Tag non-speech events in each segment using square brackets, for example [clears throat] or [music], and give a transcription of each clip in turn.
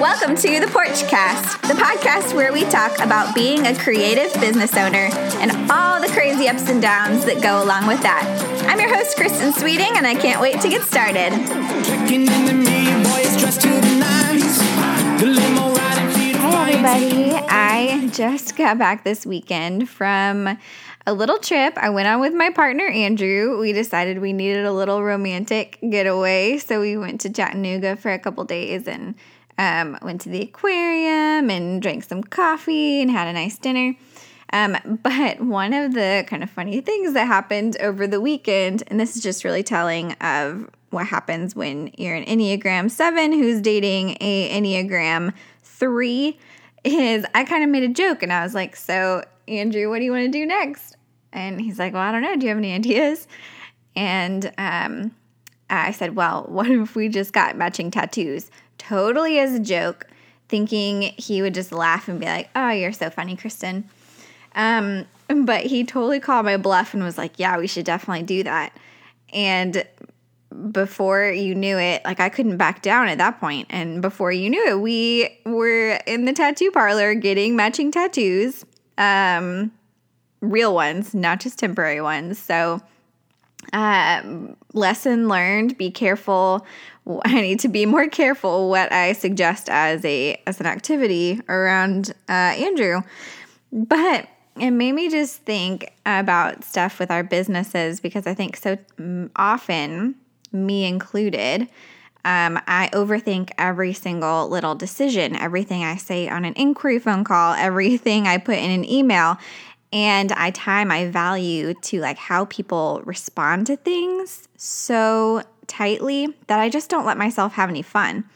Welcome to the Porchcast, the podcast where we talk about being a creative business owner and all the crazy ups and downs that go along with that. I'm your host, Kristin Sweeting, and I can't wait to get started. Hi, everybody. I just got back this weekend from a little trip I went on with my partner, Andrew. We decided we needed a little romantic getaway. So we went to Chattanooga for a couple days and um, went to the aquarium and drank some coffee and had a nice dinner. Um, [laughs] but one of the kind of funny things that happened over the weekend, and this is just really telling of what happens when you're an Enneagram 7 who's dating a Enneagram 3 is I kind of made a joke and I was like, "So, Andrew, what do you want to do next?" And he's like, "Well, I don't know. Do you have any ideas?" And um, I said, "Well, [laughs] what if we just got matching tattoos?" Totally as a joke, thinking he would just laugh and be like, "Oh, you're so funny, Kristin." Um, but he totally called my bluff and was like, "Yeah, we should definitely do that." And before you knew it, like I couldn't back down at that point. And before you knew it, we were in the tattoo parlor getting matching tattoos, um, real ones, not just temporary ones. So, uh, lesson learned: be careful. I need to be more careful what I suggest as a as an activity around uh, Andrew. But it made me just think about stuff with our businesses because I think so often me included, um, I overthink every single little decision, everything I say on an inquiry phone call, everything I put in an email. And I tie my value to like how people respond to things so tightly that I just don't let myself have any fun.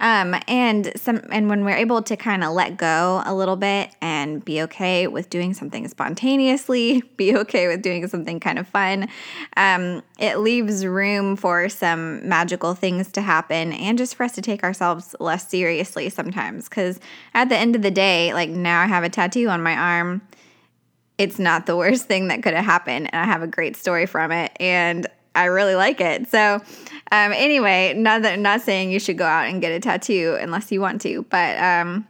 Um, and some and when we're able to kind of let go a little bit and be okay with doing something spontaneously, [laughs] be okay with doing something kind of fun, um, it leaves room for some magical things to happen and just for us to take ourselves less seriously sometimes. Because at the end of the day, like now I have a tattoo on my arm. It's not the worst thing that could have happened, and I have a great story from it. And I really like it. So, um, anyway, not that not saying you should go out and get a tattoo unless you want to, but um,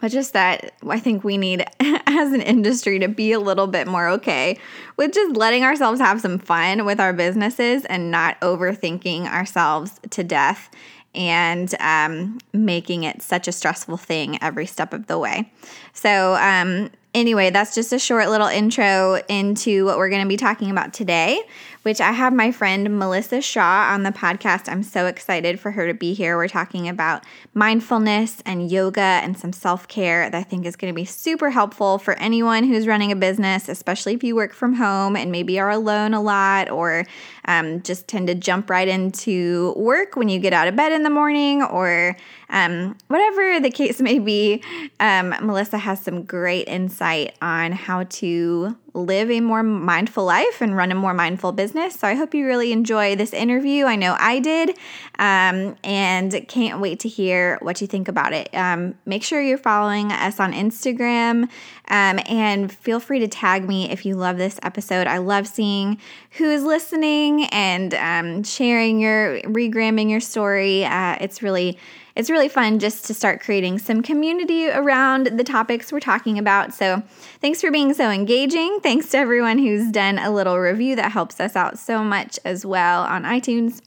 but just that I think we need [laughs] as an industry to be a little bit more okay with just letting ourselves have some fun with our businesses and not overthinking ourselves to death and um, making it such a stressful thing every step of the way. So, um, anyway, that's just a short little intro into what we're going to be talking about today which I have my friend Melissa Shah on the podcast. I'm so excited for her to be here. We're talking about mindfulness and yoga and some self care that I think is going to be super helpful for anyone who's running a business, especially if you work from home and maybe are alone a lot or um, just tend to jump right into work when you get out of bed in the morning or um, whatever the case may be. Um, Melissa has some great insight on how to live a more mindful life and run a more mindful business. So I hope you really enjoy this interview. I know I did, um, and can't wait to hear what you think about it. Um, make sure you're following us on Instagram um, and feel free to tag me if you love this episode. I love seeing who is listening and um, sharing your, regramming your story. Uh, it's really it's really fun just to start creating some community around the topics we're talking about. So, thanks for being so engaging. Thanks to everyone who's done a little review that helps us out so much as well on iTunes.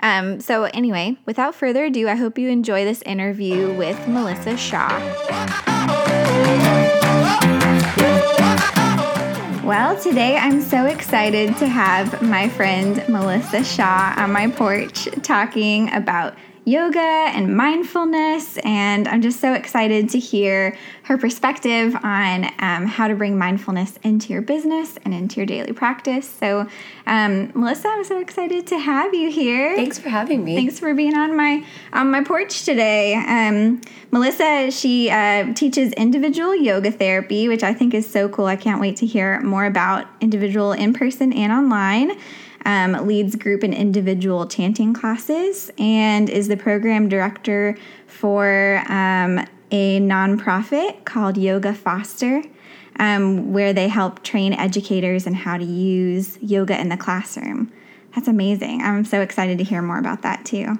Um, so, anyway, without further ado, I hope you enjoy this interview with Melissa Shah. Well, today I'm so excited to have my friend Melissa Shah on my porch talking about yoga and mindfulness. And I'm just so excited to hear her perspective on um, how to bring mindfulness into your business and into your daily practice. So, um, Melissa, I'm so excited to have you here. Thanks for having me. Thanks for being on my on my porch today. Um, Melissa, she uh, teaches individual yoga therapy, which I think is so cool. I can't wait to hear more about individual in person and online um, leads group and individual chanting classes, and is the program director for um, a nonprofit called Yoga Foster, um, where they help train educators in how to use yoga in the classroom. That's amazing. I'm so excited to hear more about that too.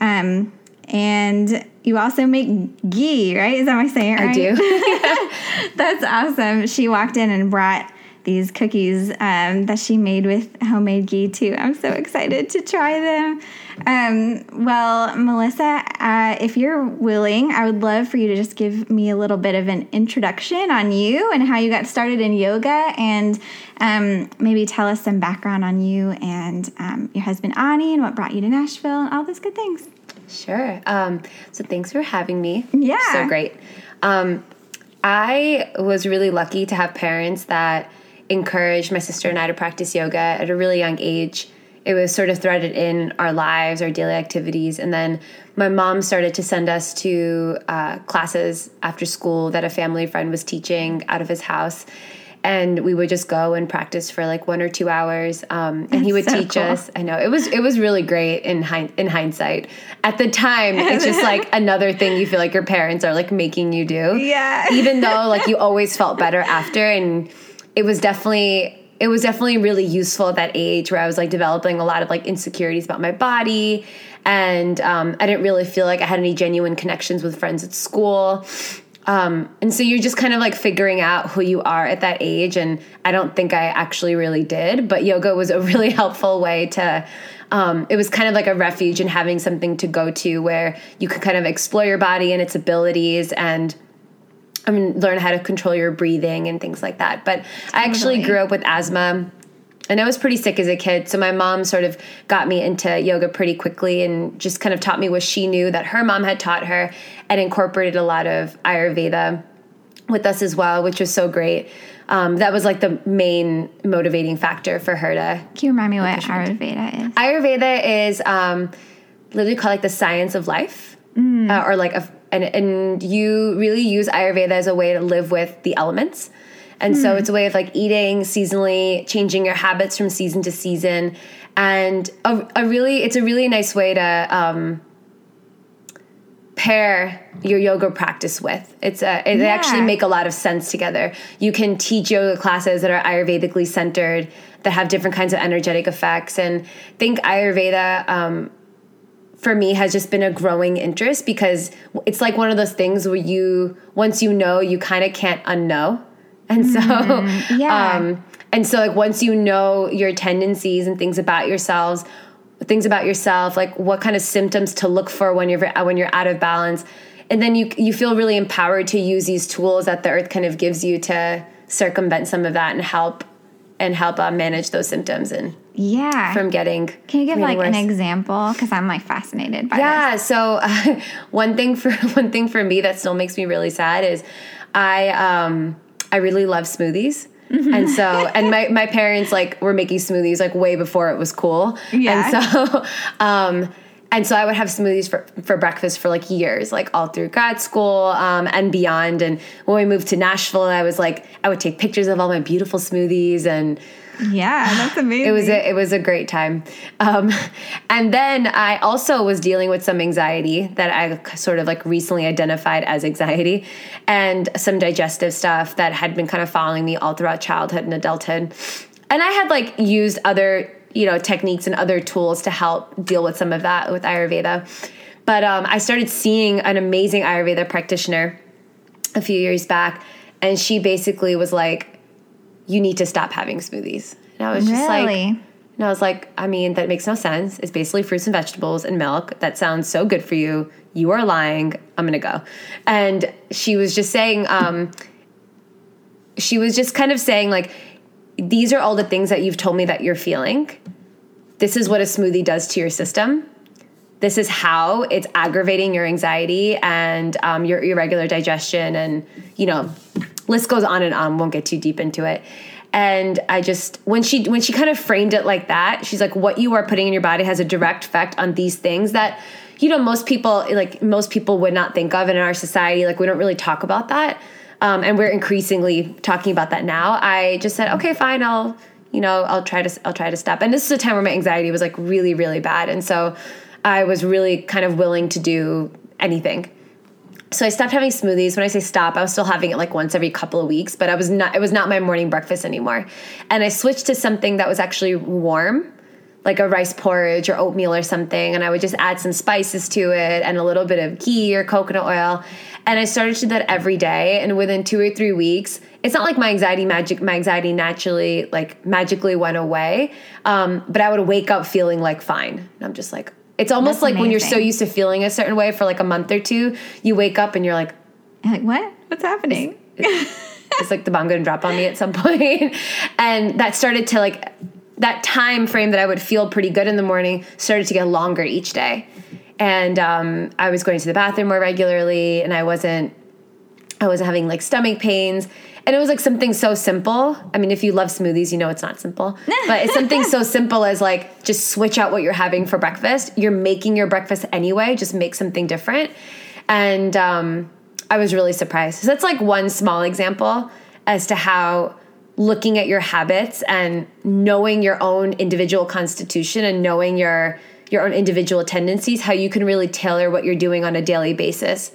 Um, and you also make ghee, right? Is that what my saying right? I do. [laughs] That's awesome. She walked in and brought these cookies um, that she made with homemade ghee too. I'm so excited to try them. Um, well, Melissa, uh, if you're willing, I would love for you to just give me a little bit of an introduction on you and how you got started in yoga, and um, maybe tell us some background on you and um, your husband Ani and what brought you to Nashville and all those good things. Sure. Um, so thanks for having me. Yeah. So great. Um, I was really lucky to have parents that encouraged my sister and I to practice yoga at a really young age. It was sort of threaded in our lives, our daily activities. And then my mom started to send us to uh, classes after school that a family friend was teaching out of his house. And we would just go and practice for like one or two hours, um, and he would so teach cool. us. I know it was it was really great in hind- in hindsight. At the time, [laughs] it's just like another thing you feel like your parents are like making you do. Yeah. Even though like you always felt better after, and it was definitely it was definitely really useful at that age where I was like developing a lot of like insecurities about my body. And um, I didn't really feel like I had any genuine connections with friends at school. Um, and so you're just kind of like figuring out who you are at that age. And I don't think I actually really did, but yoga was a [laughs] really helpful way to. Um, it was kind of like a refuge and having something to go to where you could kind of explore your body and its abilities and I mean, learn how to control your breathing and things like that. But totally. I actually grew up with asthma and I was pretty sick as a kid. So my mom sort of got me into yoga pretty quickly and just kind of taught me what she knew that her mom had taught her and incorporated a lot of Ayurveda with us as well, which was so great. Um, that was like the main motivating factor for her to. Can you remind me what Ayurveda is? Ayurveda is um, literally called like the science of life, mm. uh, or like a and and you really use ayurveda as a way to live with the elements. And so hmm. it's a way of like eating seasonally changing your habits from season to season. And a, a really it's a really nice way to um, pair your yoga practice with. It's a it, yeah. they actually make a lot of sense together. You can teach yoga classes that are ayurvedically centered that have different kinds of energetic effects. And think ayurveda um, for me has just been a growing interest because it's like one of those things where you once you know you kind of can't unknow and so mm, yeah. um and so like once you know your tendencies and things about yourselves things about yourself like what kind of symptoms to look for when you're when you're out of balance and then you you feel really empowered to use these tools that the earth kind of gives you to circumvent some of that and help and help uh, manage those symptoms and yeah from getting can you give like worse. an example because i'm like fascinated by yeah this. so uh, [laughs] one thing for [laughs] one thing for me that still makes me really sad is i um i really love smoothies mm-hmm. and so [laughs] and my, my parents like were making smoothies like way before it was cool yeah and so um and so I would have smoothies for, for breakfast for like years, like all through grad school um, and beyond. And when we moved to Nashville, I was like, I would take pictures of all my beautiful smoothies and yeah, that's amazing. It was a, it was a great time. Um, and then I also was dealing with some anxiety that I sort of like recently identified as anxiety and some digestive stuff that had been kind of following me all throughout childhood and adulthood. And I had like used other, you know, techniques and other tools to help deal with some of that with Ayurveda. But um, I started seeing an amazing Ayurveda practitioner a few years back, and she basically was like, you need to stop having smoothies. And I was just really? like, and I was like, I mean, that makes no sense. It's basically fruits and vegetables and milk. That sounds so good for you. You are lying. I'm gonna go. And she was just saying, um, she was just kind of saying like, these are all the things that you've told me that you're feeling. This is what a smoothie does to your system. This is how it's aggravating your anxiety and um, your irregular digestion, and you know, list goes on and on won't get too deep into it. And i just when she when she kind of framed it like that she's like what you are putting in your body has a direct effect on these things that you know most people like most people would not think of and in our society like we don't really talk about that. Um, and we're increasingly talking about that now. I just said okay fine i'll you know i'll try to i'll try to stop. And this is a time where my anxiety was like really really bad. And so i was really kind of willing to do anything so I stopped having smoothies. When I say stop, I was still having it like once every couple of weeks, but I was not it was not my morning breakfast anymore. And I switched to something that was actually warm, like a rice porridge or oatmeal or something and I would just add some spices to it and a little bit of ghee or coconut oil and I started to do that every day and within 2 or 3 weeks it's not like my anxiety magic my anxiety naturally like magically went away um, but I would wake up feeling like fine and I'm just like it's almost That's like when you're so used to feeling a certain way for like a month or two you wake up and you're like Like, what? What's happening? it's like the bomb going to drop on me at some [laughs] point and that started to like that time frame that i would feel pretty good in the morning started to get longer each day and um, i was going to the bathroom more regularly and i wasn't i wasn't having like stomach pains and it was like something so simple i mean if you love smoothies you know it's not simple [laughs] but it's something so simple as like just switch out what you're having for breakfast you're making your breakfast anyway just make something different and um, I was really surprised. So that's like one small example as to how looking at your habits and knowing your own individual constitution and knowing your your own individual tendencies, how you can really tailor what you're doing on a daily basis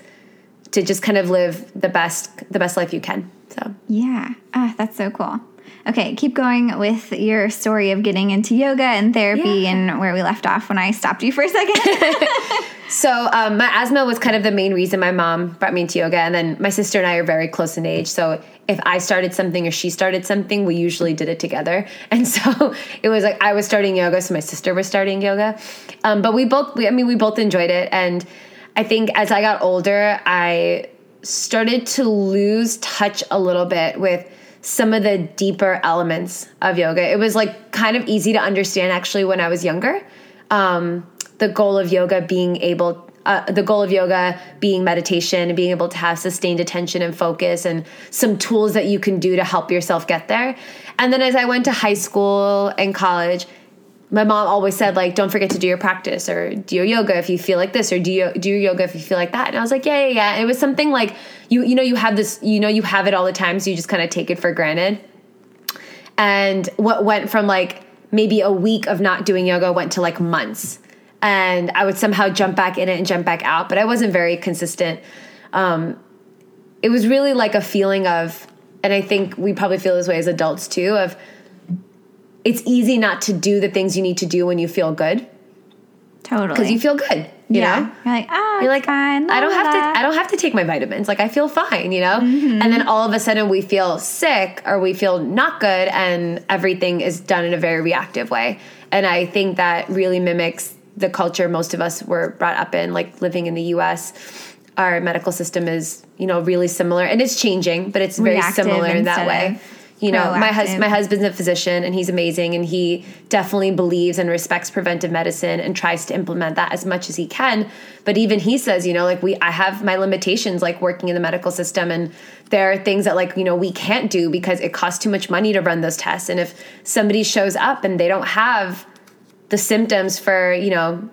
to just kind of live the best the best life you can. So Yeah. Ah, that's so cool. Okay, keep going with your story of getting into yoga and therapy Yeah. and where we left off when I stopped you for a second. [laughs] [laughs] So um, my asthma was kind of the main reason my mom brought me into yoga, and then my sister and I are very close in age. So if I started something or she started something, we usually did it together. [laughs] And so it was like I was starting yoga, so my sister was starting yoga. Um, but we both, we, I mean, we both enjoyed it, and I think as I got older, I started to lose touch a little bit with some of the deeper elements of yoga. It was like kind of easy to understand actually when I was younger. Um, the goal of yoga being able uh, the goal of yoga being meditation and being able to have sustained attention and focus and some tools that you can do to help yourself get there and then as i went to high school and college my mom always said like don't forget to do your practice or do your yoga if you feel like this or do you do your yoga if you feel like that. And i was like yeah yeah yeah. And it was something like you you know you have this you know you have it all the time so you just kind of take it for granted. And what went from like maybe a week of not doing yoga went to like months. And i would somehow jump back in it and jump back out but i wasn't very consistent. Um, it was really like a feeling of and i think we probably feel this way as adults too of it's easy not to do the things you need to do when you feel good totally. because you feel good you yeah. know You're like, oh, you're like fine. I don't have la." to I don't have to take my vitamins. Like I feel fine, you know? Mm-hmm. And then all of a sudden we feel sick or we feel not good and everything is done in a very reactive way. And I think that really mimics the culture most of us were brought up in like living in the US. Our medical system is, you know, really similar and it's changing, but it's very Reactive similar in that way. of You know, my hus- my husband's a physician and he's amazing and he definitely believes and respects preventive medicine and tries to implement that as much as he can. But even he says you know like we i have my limitations like working in the medical system and there are things that like you know we can't do because it costs too much money to run those tests. And if somebody shows up and they don't have the symptoms for you know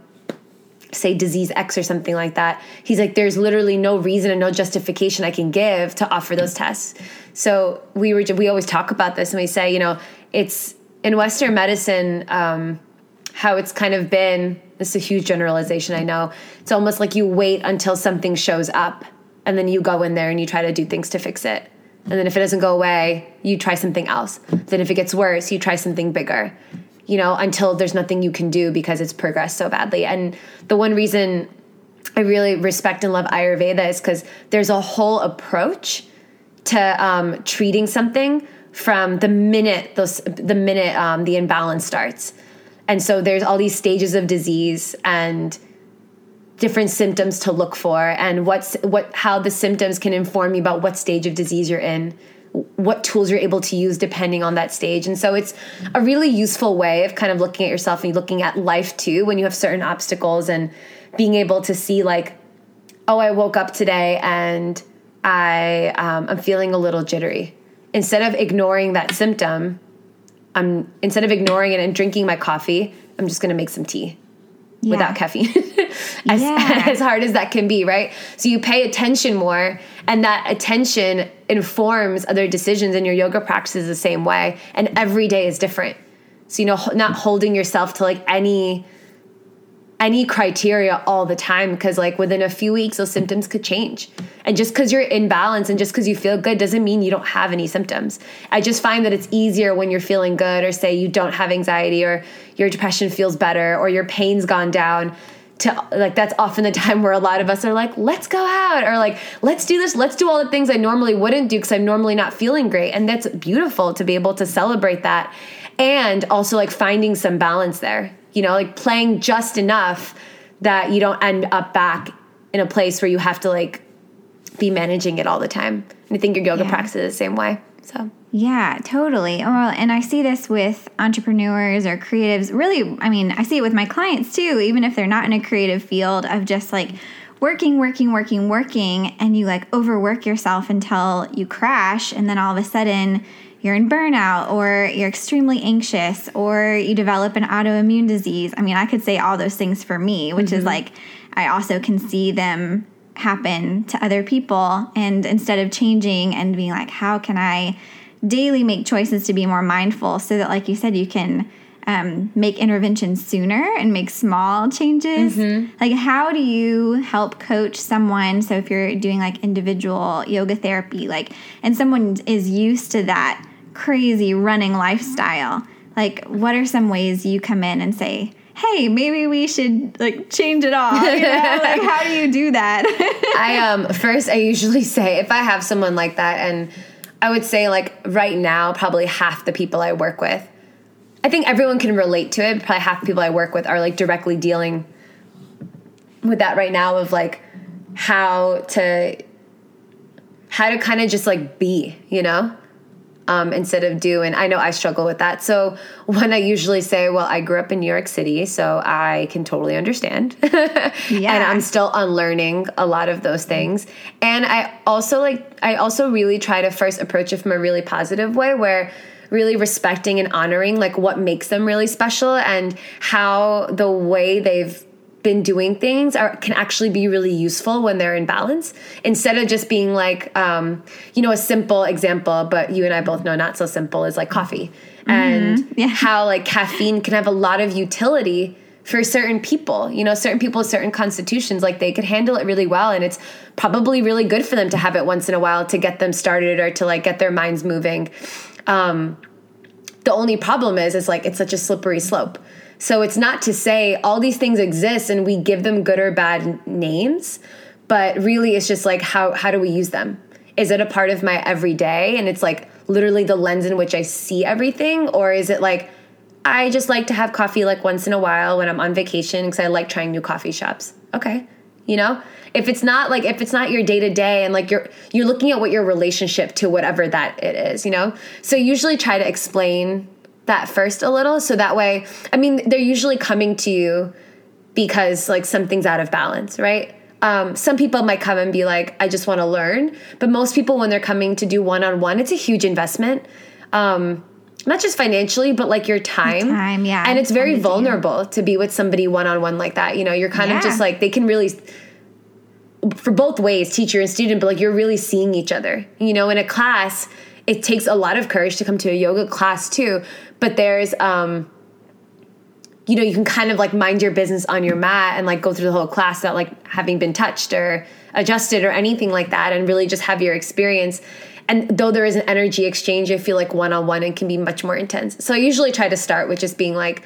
say disease X or something like that. He's like, there's literally no reason and no justification I can give to offer those tests. So we were we always talk about this and we say, you know, it's in Western medicine, um, how it's kind of been. This is a huge generalization, I know. It's almost like you wait until something shows up, and then you go in there and you try to do things to fix it. And then if it doesn't go away, you try something else. Then if it gets worse, you try something bigger you know, until there's nothing you can do because it's progressed so badly. And the one reason I really respect and love Ayurveda is because there's a whole approach to um, treating something from the minute those the minute um, the imbalance starts. And so there's all these stages of disease and different symptoms to look for and what's what how the symptoms can inform you about what stage of disease you're in what tools you're able to use depending on that stage. And so it's a really useful way of kind of looking at yourself and looking at life too when you have certain obstacles and being able to see like, oh, I woke up today and I um, I'm feeling a little jittery. Instead of ignoring that symptom, I'm instead of ignoring it and drinking my coffee, I'm just gonna make some tea Yeah. without caffeine. [laughs] as, Yeah. as hard as that can be, right? So you pay attention more, and that attention informs other decisions, and your yoga practice is the same way. And every day is different. So, you know, not holding yourself to like any any criteria all the time because like within a few weeks those symptoms could change. And just because you're in balance and just because you feel good doesn't mean you don't have any symptoms. I just find that it's easier when you're feeling good or say you don't have anxiety or your depression feels better or your pain's gone down to like that's often the [laughs] time where a lot of us are like let's go out or like let's do this let's do all the things i normally wouldn't do because i'm normally not feeling great. And that's beautiful to be able to celebrate that and also like finding some balance there you know, like playing just enough that you don't end up back in a place where you have to like be managing it all the time. And I think your yoga yeah. practice is the same way. So yeah, totally. Well, and I see this with entrepreneurs or creatives. Really, I mean, I see it with my clients too, even if they're not in a creative field of just like working, working, working, working, and you like overwork yourself until you crash, and then all of a sudden you're in burnout or you're extremely anxious or you develop an autoimmune disease. I mean, I could say all those things for me, which mm-hmm. is like I also can see them happen to other people. And instead of changing and being like, how can I daily make choices to be more mindful so that, like you said, you can um, make interventions sooner and make small changes. Mm-hmm. Like, how do you help coach someone? So, if you're doing like individual yoga therapy, like, and someone is used to that crazy running lifestyle, like what are some ways you come in and say, hey, maybe we should like change it all. You know? [laughs] like how do you do that? I [laughs] um first I usually [laughs] say if I have someone like that and I would say like right now probably half the people I work with I think everyone can relate to it. Probably half the people I work with are like directly dealing with that right now of like how to how to kind of just like be, you know? Um, instead of do. And I know I struggle with that. So [laughs] when I usually say, well, I grew up in New York City, so I can totally understand. yeah. [laughs] And I'm still unlearning a lot of those things. And I also like, I also really try to first approach it from a really positive way where really respecting and honoring like what makes them really special and how the way they've been doing things are can actually be really useful when they're in balance. Instead of just being like um, you know a simple example but you and i both know not so simple is like coffee. Mm-hmm. and yeah. how like caffeine can have a lot of utility for certain people. You know certain people with certain constitutions like they could handle it really well. And it's probably really good for them to have it once in a while to get them started or to like get their minds moving. Um, the only problem is is like it's such a slippery slope so it's not to say all these things exist and we give them good or bad names, but really it's just like how how do we use them? Is it a part of my everyday and it's like literally the lens in which I see everything or is it like I just like to have coffee like once in a while when I'm on vacation because I like trying new coffee shops. Okay. You know? If it's not like if it's not your day to day and like you're you're looking at what your relationship to whatever that it is, you know? So usually try to explain that first a little. So that way i mean they're usually coming to you because like something's out of balance right? Um, some people might come and be like i just want to learn but most people when they're coming to do one-on-one it's a huge investment. Um, not just financially but like your time. Time yeah and it's very vulnerable to be with somebody one-on-one like that you know? You're kind yeah. of just like they can really for both ways teacher and student but like you're really seeing each other you know? In a class it takes a lot of courage to come to a yoga class too but there's um you know you can kind of like mind your business on your mat and like go through the whole class without like having been touched or adjusted or anything like that and really just have your experience. And though there is an energy exchange i feel like one-on-one it can be much more intense. So i usually try to start with just being like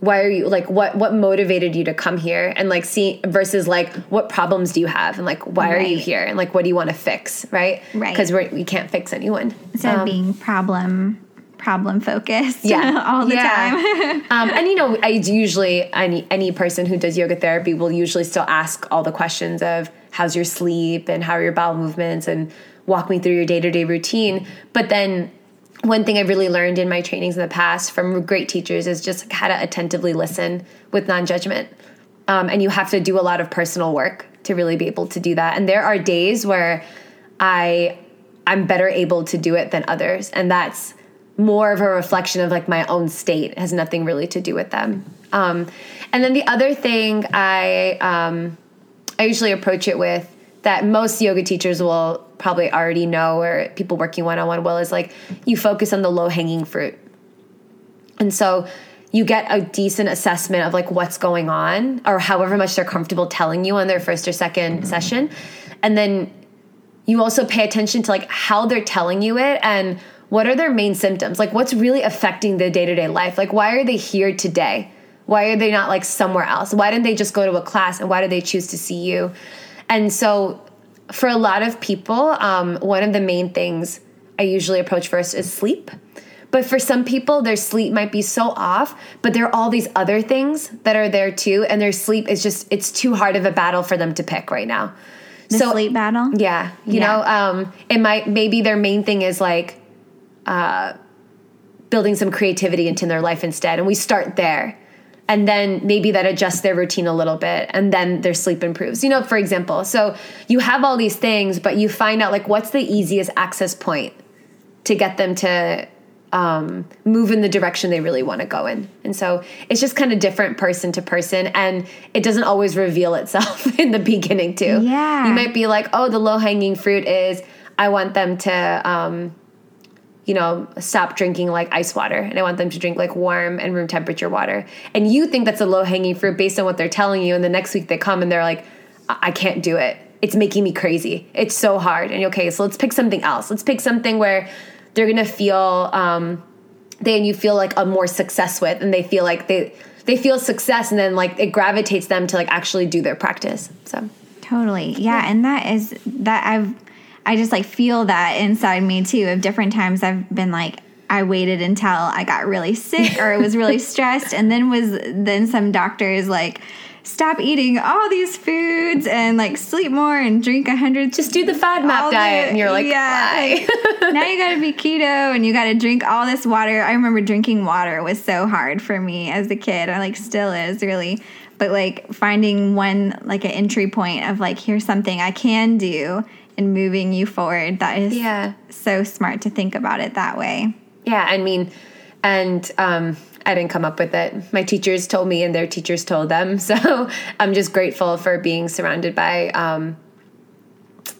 why are you like what what motivated you to come here and like see versus like what problems do you have and like why right. are you here and like what do you want to fix right? Right. Because we can't fix anyone. Instead um, being problem problem focused yeah. [laughs] all the yeah. time. [laughs] Um, and you know i usually any any person who does yoga therapy will usually still ask all the questions of how's your sleep and how are your bowel movements? and walk me through your day-to-day routine. But then one thing I've really learned in my trainings in the past from great teachers is just how to attentively listen with non judgment. Um, and you have to do a lot of personal work to really be able to do that. And there are days where I I'm better able to do it than others, and that's more of a reflection of like my own state. It has nothing really to do with them. Um, and then the other thing I um, I usually approach it with that most yoga teachers will probably already know or people working one on one will is like you focus on the low hanging fruit. And so you get a decent assessment of like what's going on or however much they're comfortable telling you on their first or 2nd session. And then you also pay attention to like how they're telling you it and what are their main symptoms? Like what's really affecting their day-to-day life? Like why are they here today? Why are they not like somewhere else? Why didn't they just go to a class and why do they choose to see you? And so for a lot of people um, one of the main things i usually approach first is sleep but for some people, their sleep might be so off, but there are all these other things that are there too, and their sleep is just it's too hard of a battle for them to pick right now. The so, sleep battle. Yeah, you yeah. know, um, it might maybe their main thing is like uh, building some creativity into their life instead, and we start there. And then maybe that adjusts their routine a little bit, and then their sleep improves. You know, for example, so you have all these things, but you find out like what's the easiest access point to get them to um, move in the direction they really want to go in. And so it's just kind of different person to person. And it doesn't always reveal itself [laughs] in the beginning, too. Yeah. You might be like, oh, the low hanging fruit is I want them to, um, you know, stop drinking like ice water and I want them to drink like warm and room temperature water. And you think that's a low hanging fruit based on what they're telling you. And the next week they come and they're like, I can't do it. It's making me crazy. It's so hard. And okay, so let's pick something else. Let's pick something where they're gonna feel um, then you feel like a more success with, and they feel like they they feel success, and then like it gravitates them to like actually do their practice. So totally, yeah, and that is that I've I just like feel that inside me too. Of different times I've been like I waited until I got really sick or I was really [laughs] stressed, and then was then some doctors like stop eating all these foods and like sleep more and drink a hundred. Just do the FODMAP diet, the, and you're like, yeah. now you got to be keto and you got to drink all this water. I remember drinking water was so hard for me as a kid. I like still is really, but like finding one like an entry point of like here's something I can do and moving you forward. That is yeah so smart to think about it that way. Yeah, I mean, and um I didn't come up with it. My teachers told me, and their teachers told them. [laughs] So I'm just grateful for being surrounded by um,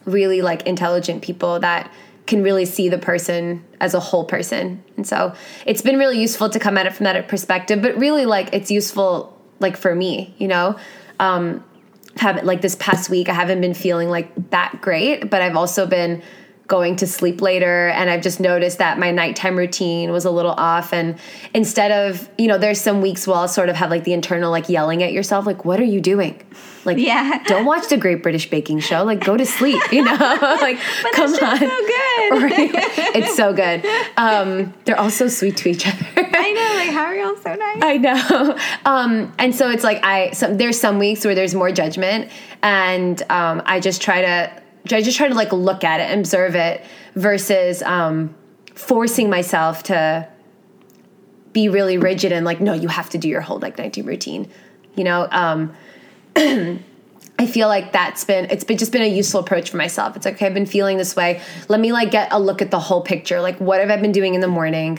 really like intelligent people that can really see the person as a whole person. And so it's been really useful to come at it from that perspective. But really, like it's useful like for me, you know. Um, have like this past week, I haven't been feeling like that great, but I've also been going to sleep later and I've just noticed that my nighttime routine was a little off and instead of, you know, there's some weeks where I'll sort of have like the internal like yelling at yourself like what are you doing? Like yeah. don't watch the Great British Baking Show, like go to sleep, you know? [laughs] [laughs] like come on. so good. [laughs] right? It's so good. Um, they're all so sweet to each other. I know, like how are y'all so nice? I know. Um, and so it's like I some, there's some weeks where there's more judgment and um, I just try to I just try to like look at it, observe it, versus um, forcing myself to be really rigid and like, no, you have to do your whole like nighttime routine. You know, um, I feel like that's been it's been just been a useful approach for myself. It's like okay, I've been feeling this way. Let me like get a look at the whole picture. Like, what have I been doing in the morning?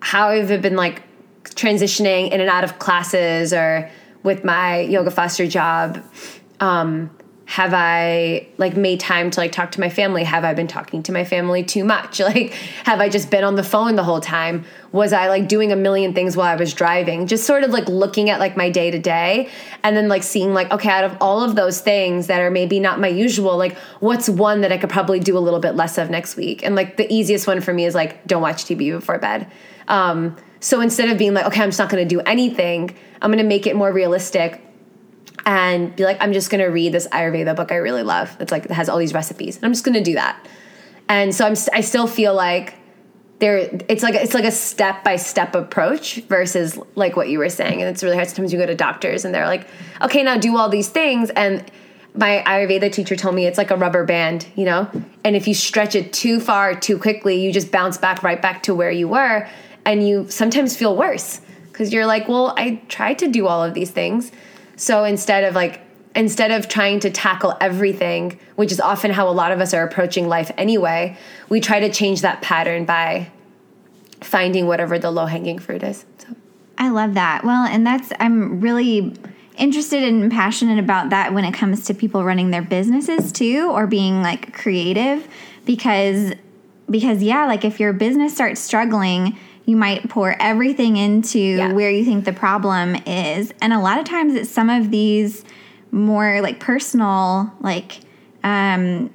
How have I been like transitioning in and out of classes or with my yoga foster job? Um, have i like made time to like talk to my family? Have i been talking to my family too much? [laughs] Like have i just been on the phone the whole time? Was i like doing a million things while i was driving? Just sort of like looking at like my day to day and then like seeing like okay out of all of those things that are maybe not my usual like what's one that i could probably do a little bit less of next week? And like the easiest one for me is like don't watch tv before bed. Um so instead of being like okay i'm just not going to do anything i'm going to make it more realistic and be like, I'm just gonna read this Ayurveda book I really love. It's like it has all these recipes, and I'm just gonna do that. And so I'm I still feel like there it's like it's like a step by step approach versus like what you were saying, and it's really hard. Sometimes you go to doctors and they're like, okay, now do all these things, and my Ayurveda teacher told me it's like a rubber band, you know? And if you stretch it too far too quickly, you just bounce back right back to where you were. And you sometimes feel worse because you're like, well, I tried to do all of these things. So instead of like, instead of trying to tackle everything, which is often how a lot of us are approaching life anyway, we try to change that pattern by finding whatever the low hanging fruit is. So. I love that. Well, and that's, I'm really interested and passionate about that when it comes to people running their businesses too or being like creative because because yeah like if your business starts struggling you might pour everything into Yeah. where you think the problem is. And a lot of times it's some of these more like personal, like, um,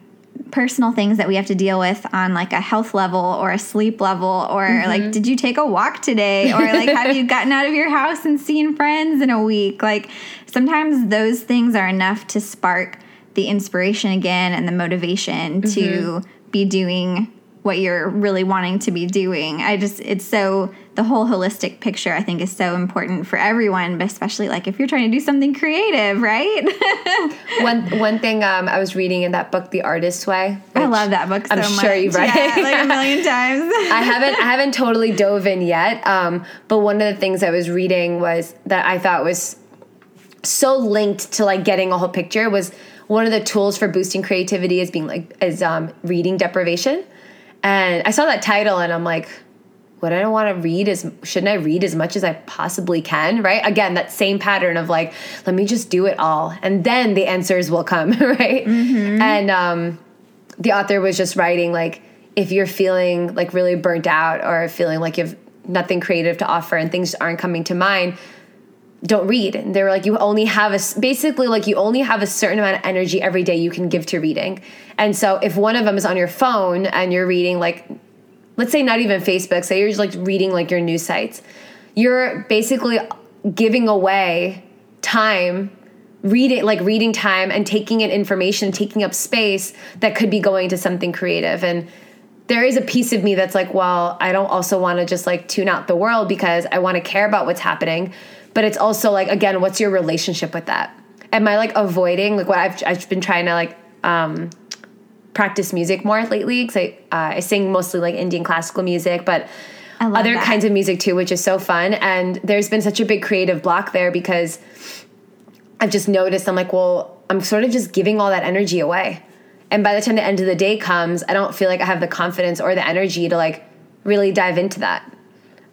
personal things that we have to deal with on like a health level or a sleep level or Mm-hmm. like did you take a walk today or like have you [laughs] gotten out of your house and seen friends in a week like sometimes those things are enough to spark the inspiration again and the motivation Mm-hmm. to be doing what you're really wanting to be doing i just it's so the whole holistic picture i think is so important for everyone but especially like if you're trying to do something creative right [laughs] one one thing um, I was reading in that book, The Artist's Way. I love that book so much. I'm much. sure you've read yeah, it. like a million times. [laughs] I haven't I haven't totally dove in yet. Um, but one of the things I was reading was that I thought was so linked to like getting a whole picture was one of the tools for boosting creativity is being like is um, reading deprivation. And I saw that title and I'm like, what I don't want to read is shouldn't I read as much as I possibly can, right? Again, that same pattern of like, let me just do it all, and then the answers will come, [laughs] right? And um, the author was just writing like, if you're feeling like really burnt out or feeling like you have nothing creative to offer and things aren't coming to mind, don't read. And they were like, you only have a basically like you only have a certain amount of energy every day you can give to reading. And so if one of them is on your phone and you're reading like, let's say not even Facebook, say you're just like reading like your news sites, you're basically giving away time reading like reading time and taking in information taking up space that could be going to something creative and there is a piece of me that's like well i don't also want to just like tune out the world because i want to care about what's happening but it's also like again what's your relationship with that am i like avoiding like what i've, I've been trying to like um practice music more lately because I, uh, I sing mostly like indian classical music but I love other that. kinds of music too which is so fun and there's been such a big creative block there because I've just noticed I'm like, well, I'm sort of just giving all that energy away. And by the time the end of the day comes, I don't feel like I have the confidence or the energy to like really dive into that.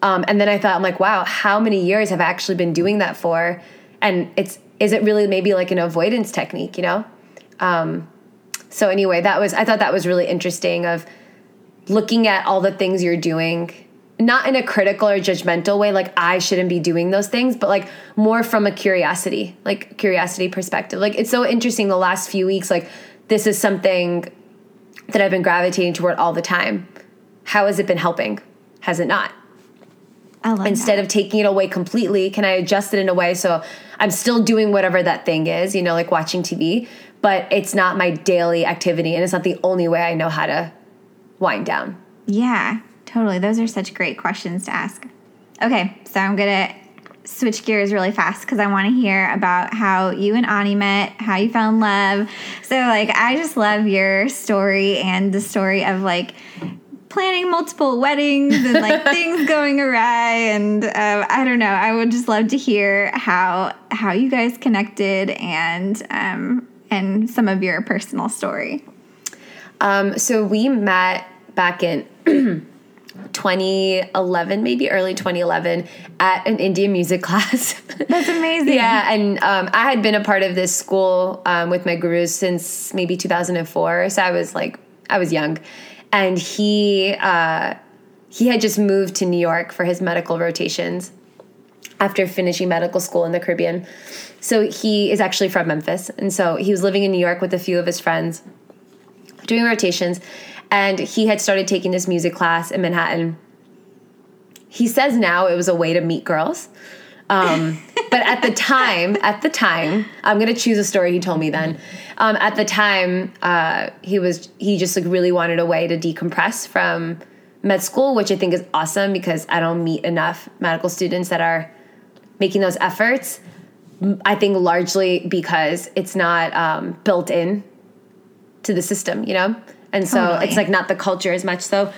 Um, and then I thought, I'm like, wow, how many years have I actually been doing that for? And it's, is it really maybe like an avoidance technique, you know? Um, so anyway, that was, I thought that was really interesting of looking at all the things you're doing not in a critical or judgmental way like i shouldn't be doing those things but like more from a curiosity like curiosity perspective like it's so interesting the last few weeks like this is something that i've been gravitating toward all the time how has it been helping has it not instead that. of taking it away completely can i adjust it in a way so i'm still doing whatever that thing is you know like watching tv but it's not my daily activity and it's not the only way i know how to wind down Yeah, totally. Those are such great questions to ask. Okay, so I'm gonna switch gears really fast because I want to hear about how you and Ani met, how you fell in love. So, like, I just love your story and the story of like planning multiple weddings and like [laughs] things going awry. And um, I don't know. I would just love to hear how how you guys connected and um, and some of your personal story. Um, so we met back in [clears throat] 2011, maybe early 2011, at an Indian music [laughs] class. That's amazing. yeah, and um, I had been a part of this school um, with my gurus since maybe 2004. So I was like, I was young, and he uh, he had just moved to New York for his medical rotations after finishing medical school in the Caribbean. So he is actually from Memphis, and so he was living in New York with a few of his friends doing rotations and he had started taking this music class in Manhattan. He says now it was a way to meet girls. Um, but at the time, at the time, I'm gonna choose a story he told me then. Um, at the time, uh, he was he just like really wanted a way to decompress from med school, which I think is awesome because I don't meet enough medical students that are making those efforts. I think largely because it's not um, built in to the system, you know? And so Totally. it's like not the culture as much. So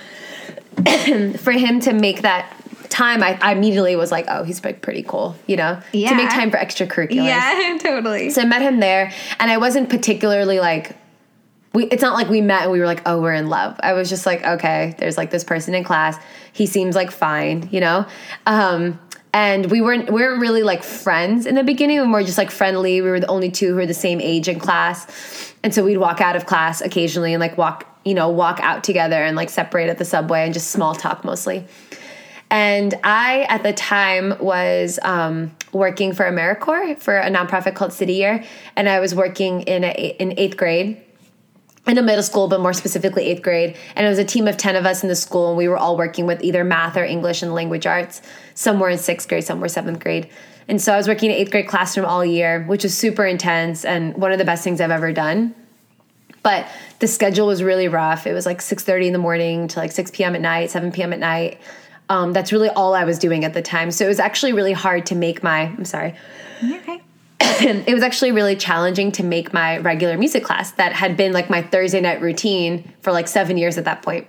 [clears throat] for him to make that time, I, I immediately was like, oh, he's like pretty cool, you know? Yeah. To make time for extracurriculars. Yeah, [laughs] totally. So I met him there, and I wasn't particularly like, we. It's not like we met and we were like, oh, we're in love. I was just like, okay, there's like this person in class. He seems like fine, you know. Um, and we weren't we weren't really like friends in the beginning. We were just like friendly. We were the only two who were the same age in class, and so we'd walk out of class occasionally and like walk, you know, walk out together and like separate at the subway and just small talk mostly. And I, at the time, was um, working for AmeriCorps for a nonprofit called City Year, and I was working in a, in eighth grade in a middle school, but more specifically eighth grade. And it was a team of 10 of us in the school, and we were all working with either math or English and language arts. Some were in sixth grade, some were seventh grade. And so I was working in eighth grade classroom all year, which was super intense and one of the best things I've ever done. But the schedule was really rough. It was like 6:30 in the morning to like 6 p.m. at night, 7 p.m. at night. Um, that's really all I was doing at the time. So it was actually really hard to make my. I'm sorry. Okay. [clears throat] it was actually really challenging to make my regular music class that had been like my Thursday night routine for like seven years at that point.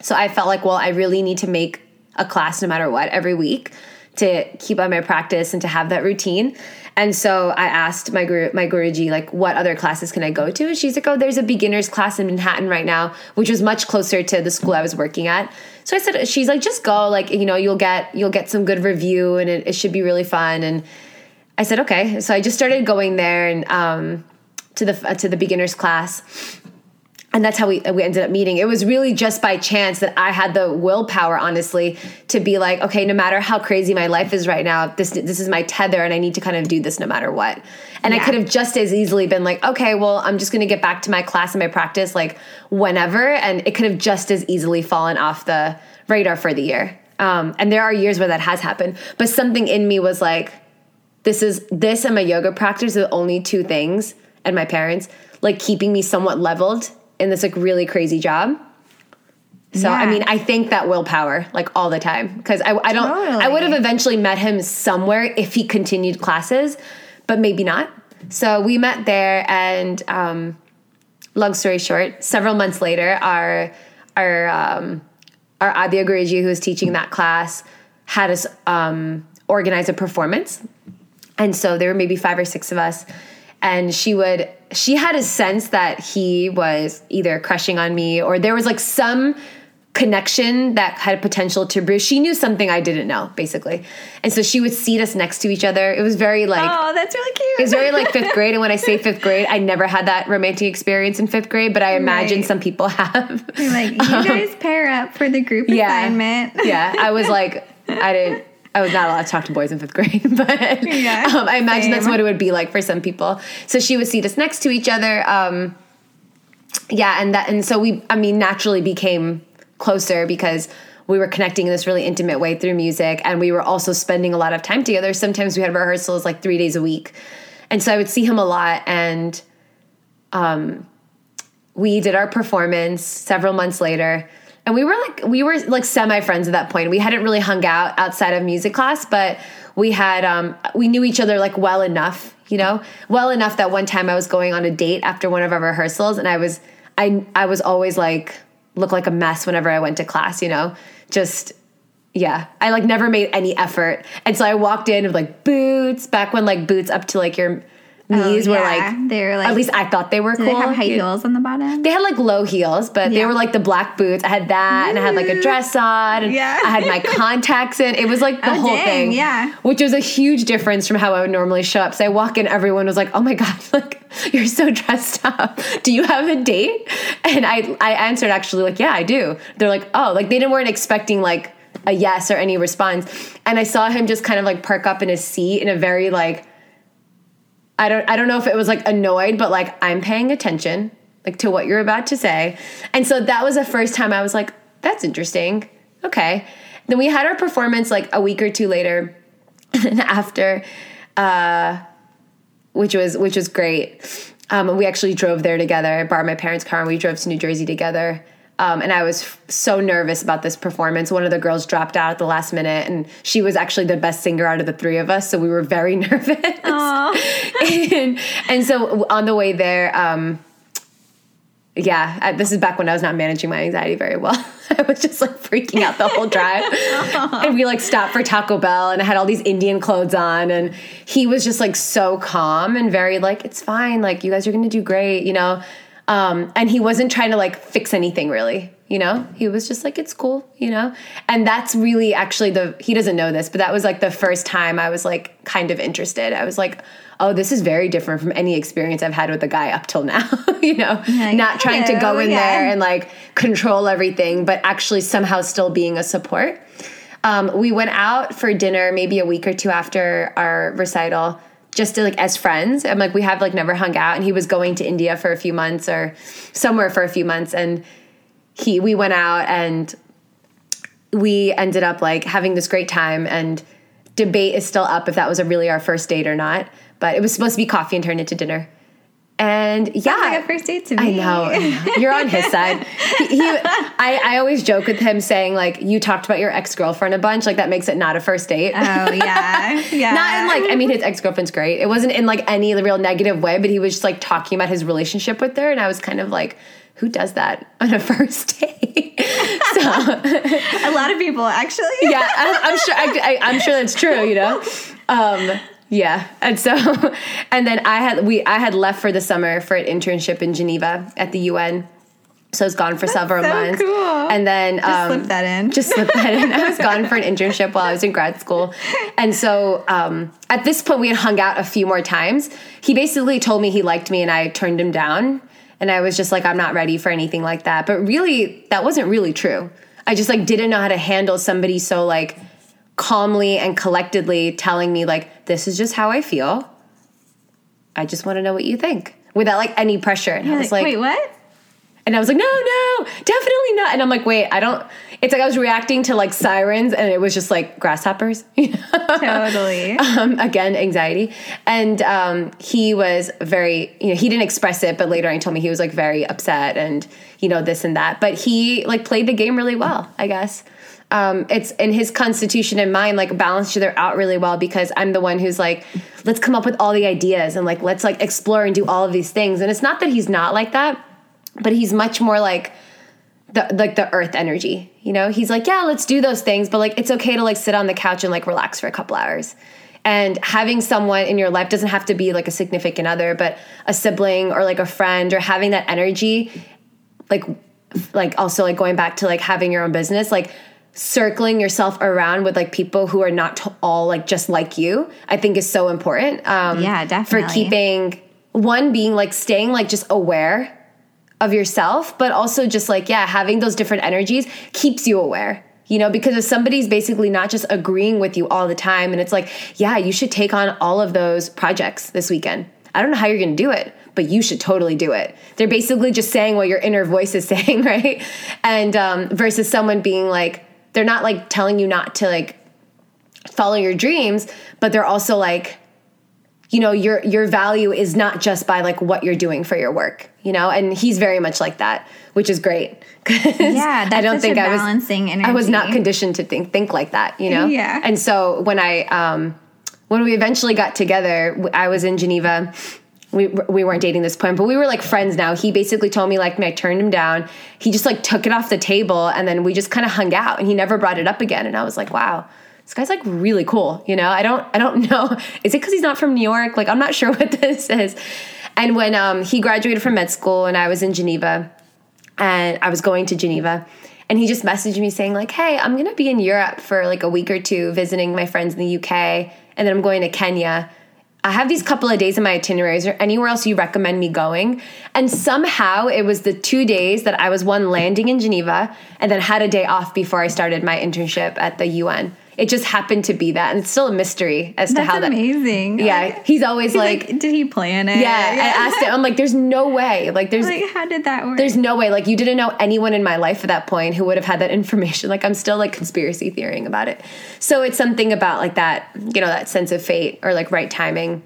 So I felt like, well, I really need to make a class no matter what every week to keep on my practice and to have that routine. And so I asked my guru, my guruji, like, what other classes can I go to? And she's like, oh, there's a beginner's class in Manhattan right now, which was much closer to the school I was working at. So I said, she's like, just go, like, you know, you'll get you'll get some good review, and it, it should be really fun. And I said, okay. So I just started going there and um, to the uh, to the beginners class and that's how we we ended up meeting. It was really just by chance that I had the willpower, honestly, to be like, okay, no matter how crazy my life is right now, this this is my tether, and I need to kind of do this no matter what. And yeah. I could have just as easily been like, okay, well, I'm just going to get back to my class and my practice like whenever, and it could have just as easily fallen off the radar for the year. Um, and there are years where that has happened, but something in me was like, this is this and my yoga practice are the only two things, and my parents like keeping me somewhat leveled in this like really crazy job. So yeah. I mean, I think that willpower like all the time because I, I don't totally. I would have eventually met him somewhere if he continued classes, but maybe not. So we met there, and um, long story short, several months later, our our um, our Adya Guruji, who was teaching that class, had us um, organize a performance, and so there were maybe five or six of us, and she would she had a sense that he was either crushing on me or there was like some connection that had potential to brew. She knew something I didn't know, basically. And so she would seat us next to each other. It was very like Oh, that's really cute. It was very like fifth grade. And when I say fifth grade, I never had that romantic experience in fifth grade, but I imagine right. some people have. You're like, you um, guys pair up for the group yeah, assignment. yeah. I was like, I didn't I was not allowed to talk to boys in fifth grade, [laughs] but yeah, um, I imagine same. that's what it would be like for some people. So she would seat us next to each other. Um, yeah, and that, and so we, I mean, naturally became closer because we were connecting in this really intimate way through music, and we were also spending a lot of time together. Sometimes we had rehearsals like three days a week, and so I would see him a lot, and um, we did our performance several months later and we were like we were like semi friends at that point. We hadn't really hung out outside of music class, but we had um we knew each other like well enough, you know, well enough that one time I was going on a date after one of our rehearsals, and I was I I was always like look like a mess whenever I went to class, you know, just yeah, I like never made any effort, and so I walked in with like boots back when like boots up to like your Oh, knees oh, yeah. were like they're like at least I thought they were cool. They have high heels on the bottom. They had like low heels, but yeah. they were like the black boots. I had that, and I had like a dress on, and yeah. I had my [laughs] contacts in. It was like the oh, whole dang, thing, yeah. Which was a huge difference from how I would normally show up. So I walk in, everyone was like, "Oh my god, [laughs] like you're so dressed up. Do you have a date?" And I I answered actually like, "Yeah, I do." They're like, "Oh, like they didn't weren't expecting like." a yes or any response and i saw him just kind of like perk up in his seat in a very like I don't I don't know if it was like annoyed, but like I'm paying attention like to what you're about to say. And so that was the first time I was like, that's interesting. Okay. Then we had our performance like a week or two later [laughs] and after uh which was which was great. Um, we actually drove there together. I borrowed my parents' car and we drove to New Jersey together. Um, and I was f- so nervous about this performance. One of the girls dropped out at the last minute, and she was actually the best singer out of the three of us. So we were very [laughs] nervous. [laughs] and, and, so on the way there, um, yeah, I, this is back when I was not managing my anxiety very well. [laughs] I was just like freaking out the whole drive. and we like stopped for Taco Bell and I had all these Indian clothes on and he was just like so calm and very like it's fine like you guys are going to do great, you know. Um, and he wasn't trying to like fix anything really, you know? He was just like, it's cool, you know? And that's really actually the, he doesn't know this, but that was like the first time I was like kind of interested. I was like, oh, this is very different from any experience I've had with a guy up till now, [laughs] you know? Like, Not trying to go in yeah. there and like control everything, but actually somehow still being a support. Um, we went out for dinner maybe a week or two after our recital, just to, like as friends. I'm like we have like never hung out. And he was going to India for a few months or somewhere for a few months, and he we went out and we ended up like having this great time and debate is still up if that was a really our first date or not but it was supposed to be coffee and turned into dinner and yeah, Sounds like a first date to me. I know, You're on his side. He, he, I, I always joke with him saying like, "You talked about your ex girlfriend a bunch. Like that makes it not a first date." Oh yeah, yeah. [laughs] not in like, I mean, his ex girlfriend's great. It wasn't in like any real negative way, but he was just like talking about his relationship with her, and I was kind of like, "Who does that on a [laughs] first date?" [laughs] so a lot of people actually. yeah, I, am sure. I, am sure that's true. You know. Um, yeah. And so [laughs] and then I had we I had left for the summer for an internship in Geneva at the UN. So I was gone for several so months. cool. And then Just um, slip that in. Just slip that in. [laughs] I was gone for an internship while I was in grad school. And so um, at this point we had hung out a few more times. He basically told me he liked me and I turned him down. And I was just like, I'm not ready for anything like that. But really, that wasn't really true. I just like didn't know how to handle somebody so like calmly and collectedly telling me like this is just how I feel. I just want to know what you think without like any pressure. And I was like, like, wait, what? and I was like, no, no, definitely not. And I'm like, wait, I don't. It's like I was reacting to like sirens, and it was just like grasshoppers. [laughs] Totally. um, again, anxiety. And um, he was very, you know, he didn't express it, but later on he told me he was like very upset and, you know, this and that. But he like played the game really well, I guess. Um, it's in his constitution and mine like balance each other out really well because I'm the one who's like, let's come up with all the ideas and like let's like explore and do all of these things. And it's not that he's not like that, but he's much more like the like the earth energy. You know, he's like, yeah, let's do those things, but like it's okay to like sit on the couch and like relax for a couple hours. And having someone in your life doesn't have to be like a significant other, but a sibling or like a friend or having that energy, like like also like going back to like having your own business, like circling yourself around with like people who are not t- all like just like you, I think is so important. Um, Yeah, For keeping one being like staying like just aware of yourself, but also just like, yeah, having those different energies keeps you aware. You know, because if somebody's basically not just agreeing with you all the time, and it's like, yeah, you should take on all of those projects this weekend. I don't know how you're gonna do it, but you should totally do it. They're basically just saying what your inner voice is [laughs] saying, right? And um, versus someone being like, they're not like telling you not to like follow your dreams, but they're also like, you know your your value is not just by like what you're doing for your work you know and he's very much like that which is great. [laughs] Yeah, I that's such a balancing energy. I was not conditioned to think think like that you know Yeah. and so when I um when we eventually got together I was in Geneva we, we weren't dating this point, but we were like friends now. He basically told me like, I turned him down. He just like took it off the table, and then we just kind of hung out, and he never brought it up again. And I was like, wow, this guy's like really cool. You know, I don't I don't [laughs] know. Is it because he's not from New York? Like I'm not sure [laughs] what this is. And when um, he graduated from med school, and I was in Geneva, and I was going to Geneva. And he just messaged me saying like, "Hey, I'm gonna be in Europe for like a week or two, visiting my friends in the UK, and then I'm going to Kenya. I have these couple of days in my itinerary. Is there anywhere else you recommend me going?" And somehow it was the two days that I was one landing in Geneva, and then had a day off before I started my internship at the UN. It just happened to be that, and it's still a mystery as to That's how that. amazing. Yeah, he's always He's like, like, did he plan it? yeah. I asked him. I'm like, "There's no way. Like, there's Like, how did that work? there's no way like you didn't know anyone in my life at that point who would have had that information like i'm still like conspiracy theorying about it so it's something about like that you know that sense of fate or like right timing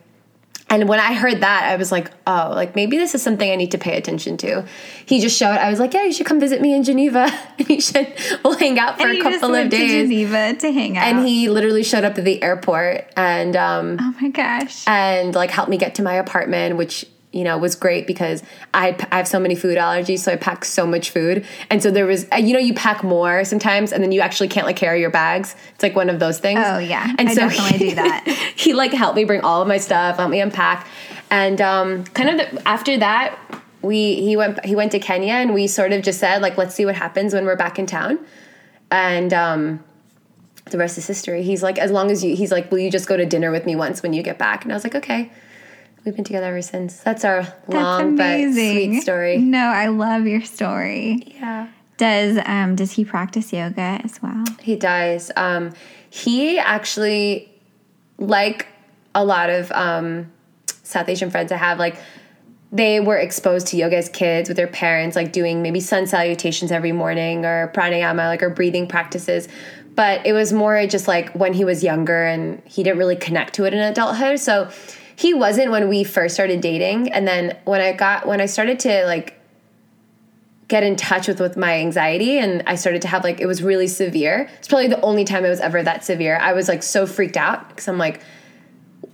and when i heard that i was like oh like maybe this is something i need to pay attention to he just showed i was like yeah you should come visit me in geneva [laughs] and you should we'll hang out for and a couple just of days to Geneva to hang out. and he literally showed up at the airport and um oh my gosh. and like helped me get to my apartment, which you know was great because I I have so many food allergies, so I pack so much food, and so there was uh, you know you pack more sometimes, and then you actually can't like carry your bags. It's like one of those things. Oh, yeah. and I so definitely he, do that. [laughs] He like helped me bring all of my stuff, helped me unpack, and um, kind of the, after that. We he went he went to Kenya and we sort of just said like let's see what happens when we're back in town, and um, the rest is history. He's like, as long as you, he's like, will you just go to dinner with me once when you get back? And I was like, okay. We've been together ever since. That's our That's long but sweet story. No, I love your story. Yeah. Does um does he practice yoga as well? He does. Um, he actually, like a lot of um, South Asian friends I have, like they were exposed to yoga as kids with their parents, like doing maybe sun salutations every morning or pranayama, like or breathing practices. But it was more just like when he was younger and he didn't really connect to it in adulthood. So he wasn't when we first started dating. And then when I got, when I started to like get in touch with with my anxiety and I started to have like it was really severe. It's probably the only time it was ever that severe. I was like so freaked out because I'm like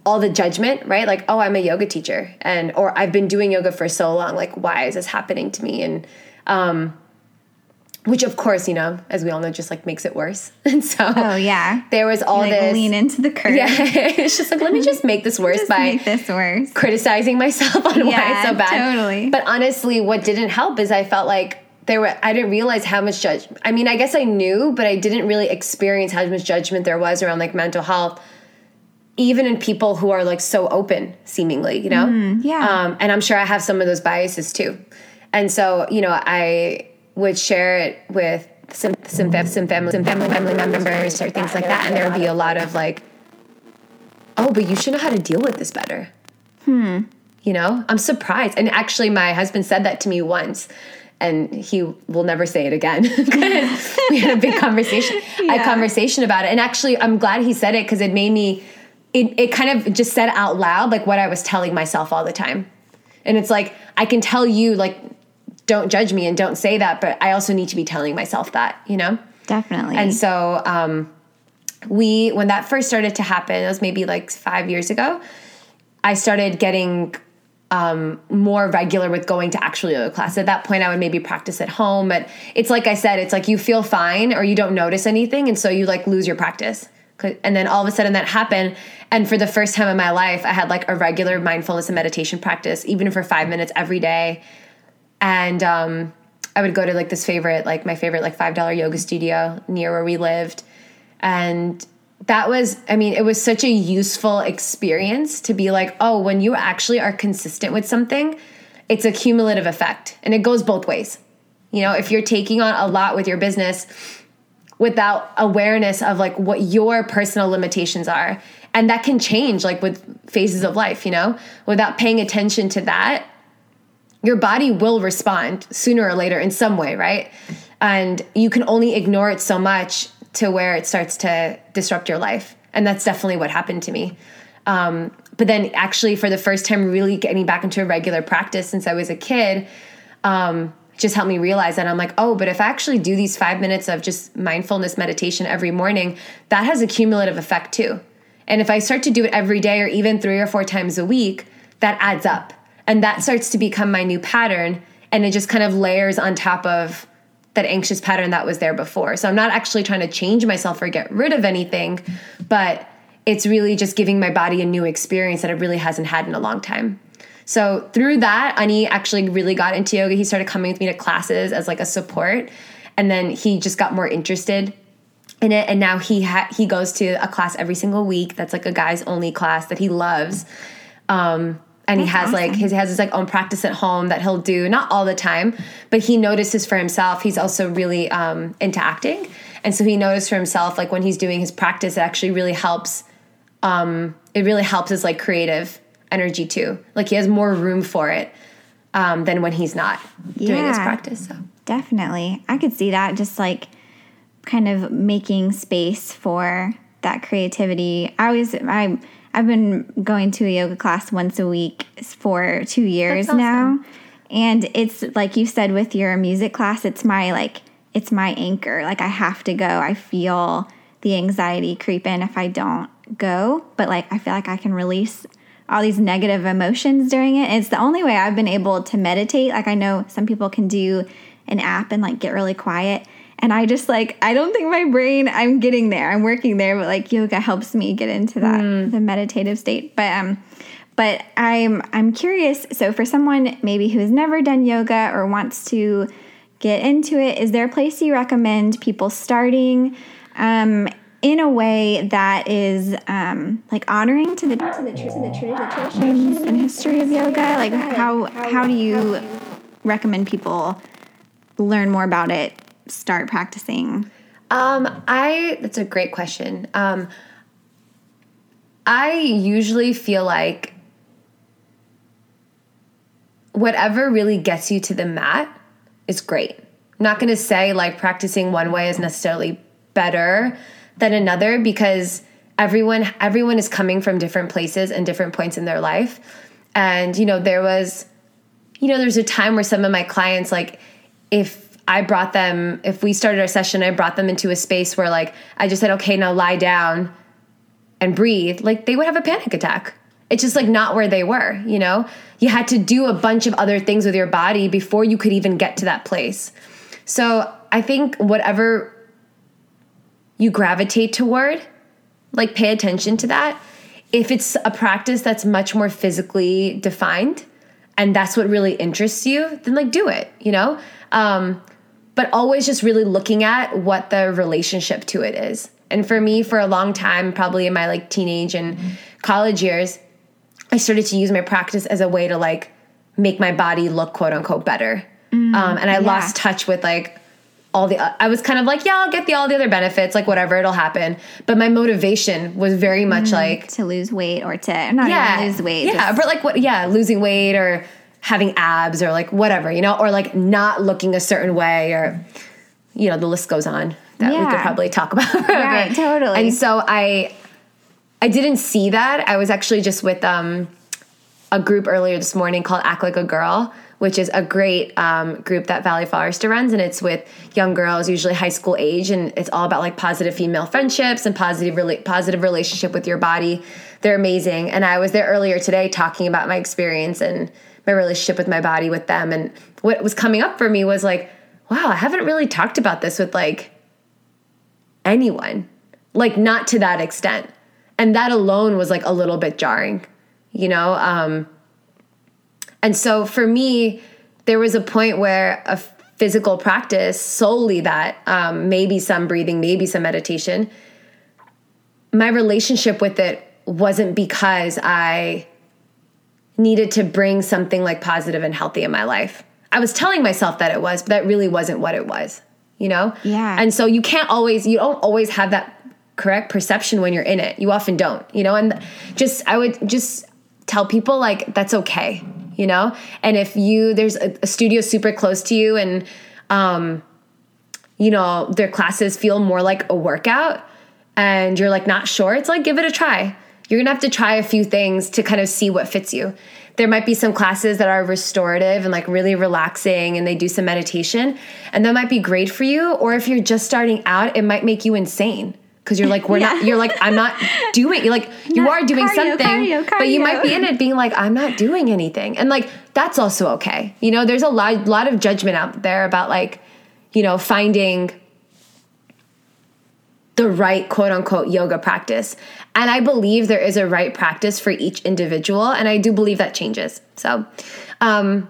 all the judgment, right? Like, oh, I'm a yoga teacher and or I've been doing yoga for so long. Like, why is this happening to me? And um which of course, you know, as we all know, just like makes it worse. [laughs] And so Oh yeah. there was all like this lean into the curve. Yeah. [laughs] it's just like let me just make this worse Just by this worse. criticizing myself on why it's so bad. totally. But honestly, what didn't help is I felt like there were I didn't realize how much judge I mean, I guess I knew, but I didn't really experience how much judgment there was around like mental health even in people who are like so open seemingly, you know? Mm, yeah. Um, and I'm sure I have some of those biases too. And so, you know, I would share it with some some fam- some family some family family members or things like that, and there would be a lot of like, "Oh, but you should know how to deal with this better." Hmm. You know, I'm surprised. And actually, my husband said that to me once, and he will never say it again [laughs] because we had a big [laughs] conversation, a conversation about it. And actually, I'm glad he said it because it made me. It, it kind of just said out loud like what I was telling myself all the time. And it's like I can tell you like don't judge me and don't say that, but I also need to be telling myself that, you know? Definitely. And so um, we, when that first started to happen, it was maybe like five years ago, I started getting um, more regular with going to actual yoga class. At that point, I would maybe practice at home, but it's like I said, it's like you feel fine or you don't notice anything, and so you like lose your practice. And then all of a sudden that happened, and for the first time in my life, I had like a regular mindfulness and meditation practice, even for five minutes every day and um, I would go to like this favorite, like my favorite, like five dollar yoga studio near where we lived, and that was, I mean, it was such a useful experience to be like, oh, when you actually are consistent with something, it's a cumulative effect, and it goes both ways. You know, if you're taking on a lot with your business without awareness of like what your personal limitations are, and that can change like with phases of life, you know, without paying attention to that, your body will respond sooner or later in some way, right? And you can only ignore it so much to where it starts to disrupt your life. And that's definitely what happened to me. Um, but then, actually, for the first time, really getting back into a regular practice since I was a kid, um, just helped me realize that I'm like, oh, but if I actually do these five minutes of just mindfulness meditation every morning, that has a cumulative effect too. And if I start to do it every day or even three or four times a week, that adds up. And that starts to become my new pattern. And it just kind of layers on top of that anxious pattern that was there before. So I'm not actually trying to change myself or get rid of anything, but it's really just giving my body a new experience that it really hasn't had in a long time. So through that, Ani actually really got into yoga. He started coming with me to classes as like a support, and then he just got more interested in it. And now he ha- he goes to a class every single week. That's like a guys only class that he loves. Um, and he has like his has his like own practice at home that he'll do not all the time, but he notices for himself. He's also really um, into acting, and so he noticed for himself like when he's doing his practice, it actually really helps. Um, it really helps his like creative energy too. Like he has more room for it um, than when he's not doing his practice. So Definitely. I could see that just like kind of making space for that creativity. I always I I've been going to a yoga class once a week for 2 years awesome. now. And it's like you said with your music class, it's my like it's my anchor. Like I have to go. I feel the anxiety creep in if I don't go, but like I feel like I can release all these negative emotions during it. It's the only way I've been able to meditate. Like I know some people can do an app and like get really quiet. And I just like I don't think my brain I'm getting there. I'm working there, but like yoga helps me get into that the meditative state. But um but I'm I'm curious. So for someone maybe who has never done yoga or wants to get into it, is there a place you recommend people starting um, in a way that is um, like honoring to the to the, to the tra- traditions and history of yoga? Like how how do you recommend people learn more about it start practicing? Um, I that's a great question. Um, I usually feel like whatever really gets you to the mat is great. I'm not going to say like practicing one way is necessarily better than another because everyone everyone is coming from different places and different points in their life. And you know, there was you know, there's a time where some of my clients like if I brought them if we started our session, I brought them into a space where like I just said, "Okay, now lie down and breathe." Like they would have a panic attack. It's just like not where they were, you know? You had to do a bunch of other things with your body before you could even get to that place. So, I think whatever you gravitate toward, like pay attention to that. If it's a practice that's much more physically defined and that's what really interests you, then like do it, you know? Um, but always just really looking at what the relationship to it is. And for me, for a long time, probably in my like teenage and college years, I started to use my practice as a way to like make my body look quote unquote better. Mm, um, and I yeah. lost touch with like all the I was kind of like, yeah, I'll get the all the other benefits, like whatever, it'll happen. But my motivation was very much mm, like to lose weight or to not yeah, lose weight. Yeah, just. but like what yeah, losing weight or having abs or like whatever, you know, or like not looking a certain way or you know, the list goes on that yeah. we could probably talk about. [laughs] right, totally. And so I I didn't see that. I was actually just with um a group earlier this morning called Act Like a Girl which is a great um, group that Valley Forrester runs, and it's with young girls, usually high school age, and it's all about like positive female friendships and positive rela- positive relationship with your body. They're amazing, and I was there earlier today talking about my experience and my relationship with my body with them, and what was coming up for me was like, wow, I haven't really talked about this with like anyone, like not to that extent, and that alone was like a little bit jarring, you know. Um, and so for me, there was a point where a physical practice, solely that, um, maybe some breathing, maybe some meditation, my relationship with it wasn't because I needed to bring something like positive and healthy in my life. I was telling myself that it was, but that really wasn't what it was, you know? Yeah. And so you can't always, you don't always have that correct perception when you're in it. You often don't, you know? And just, I would just tell people like, that's okay you know? And if you, there's a, a studio super close to you and, um, you know, their classes feel more like a workout and you're like not sure, it's like give it a try. You're gonna have to try a few things to kind of see what fits you. There might be some classes that are restorative and like really relaxing and they do some meditation, and that might be great for you. Or if you're just starting out, it might make you insane because you're like we're [laughs] yeah. not you're like i'm not doing you're like you not are doing cardio, something cardio, cardio. but you might be in it being like i'm not doing anything and like that's also okay you know there's a lot lot of judgment out there about like you know finding the right quote unquote yoga practice and i believe there is a right practice for each individual and i do believe that changes so um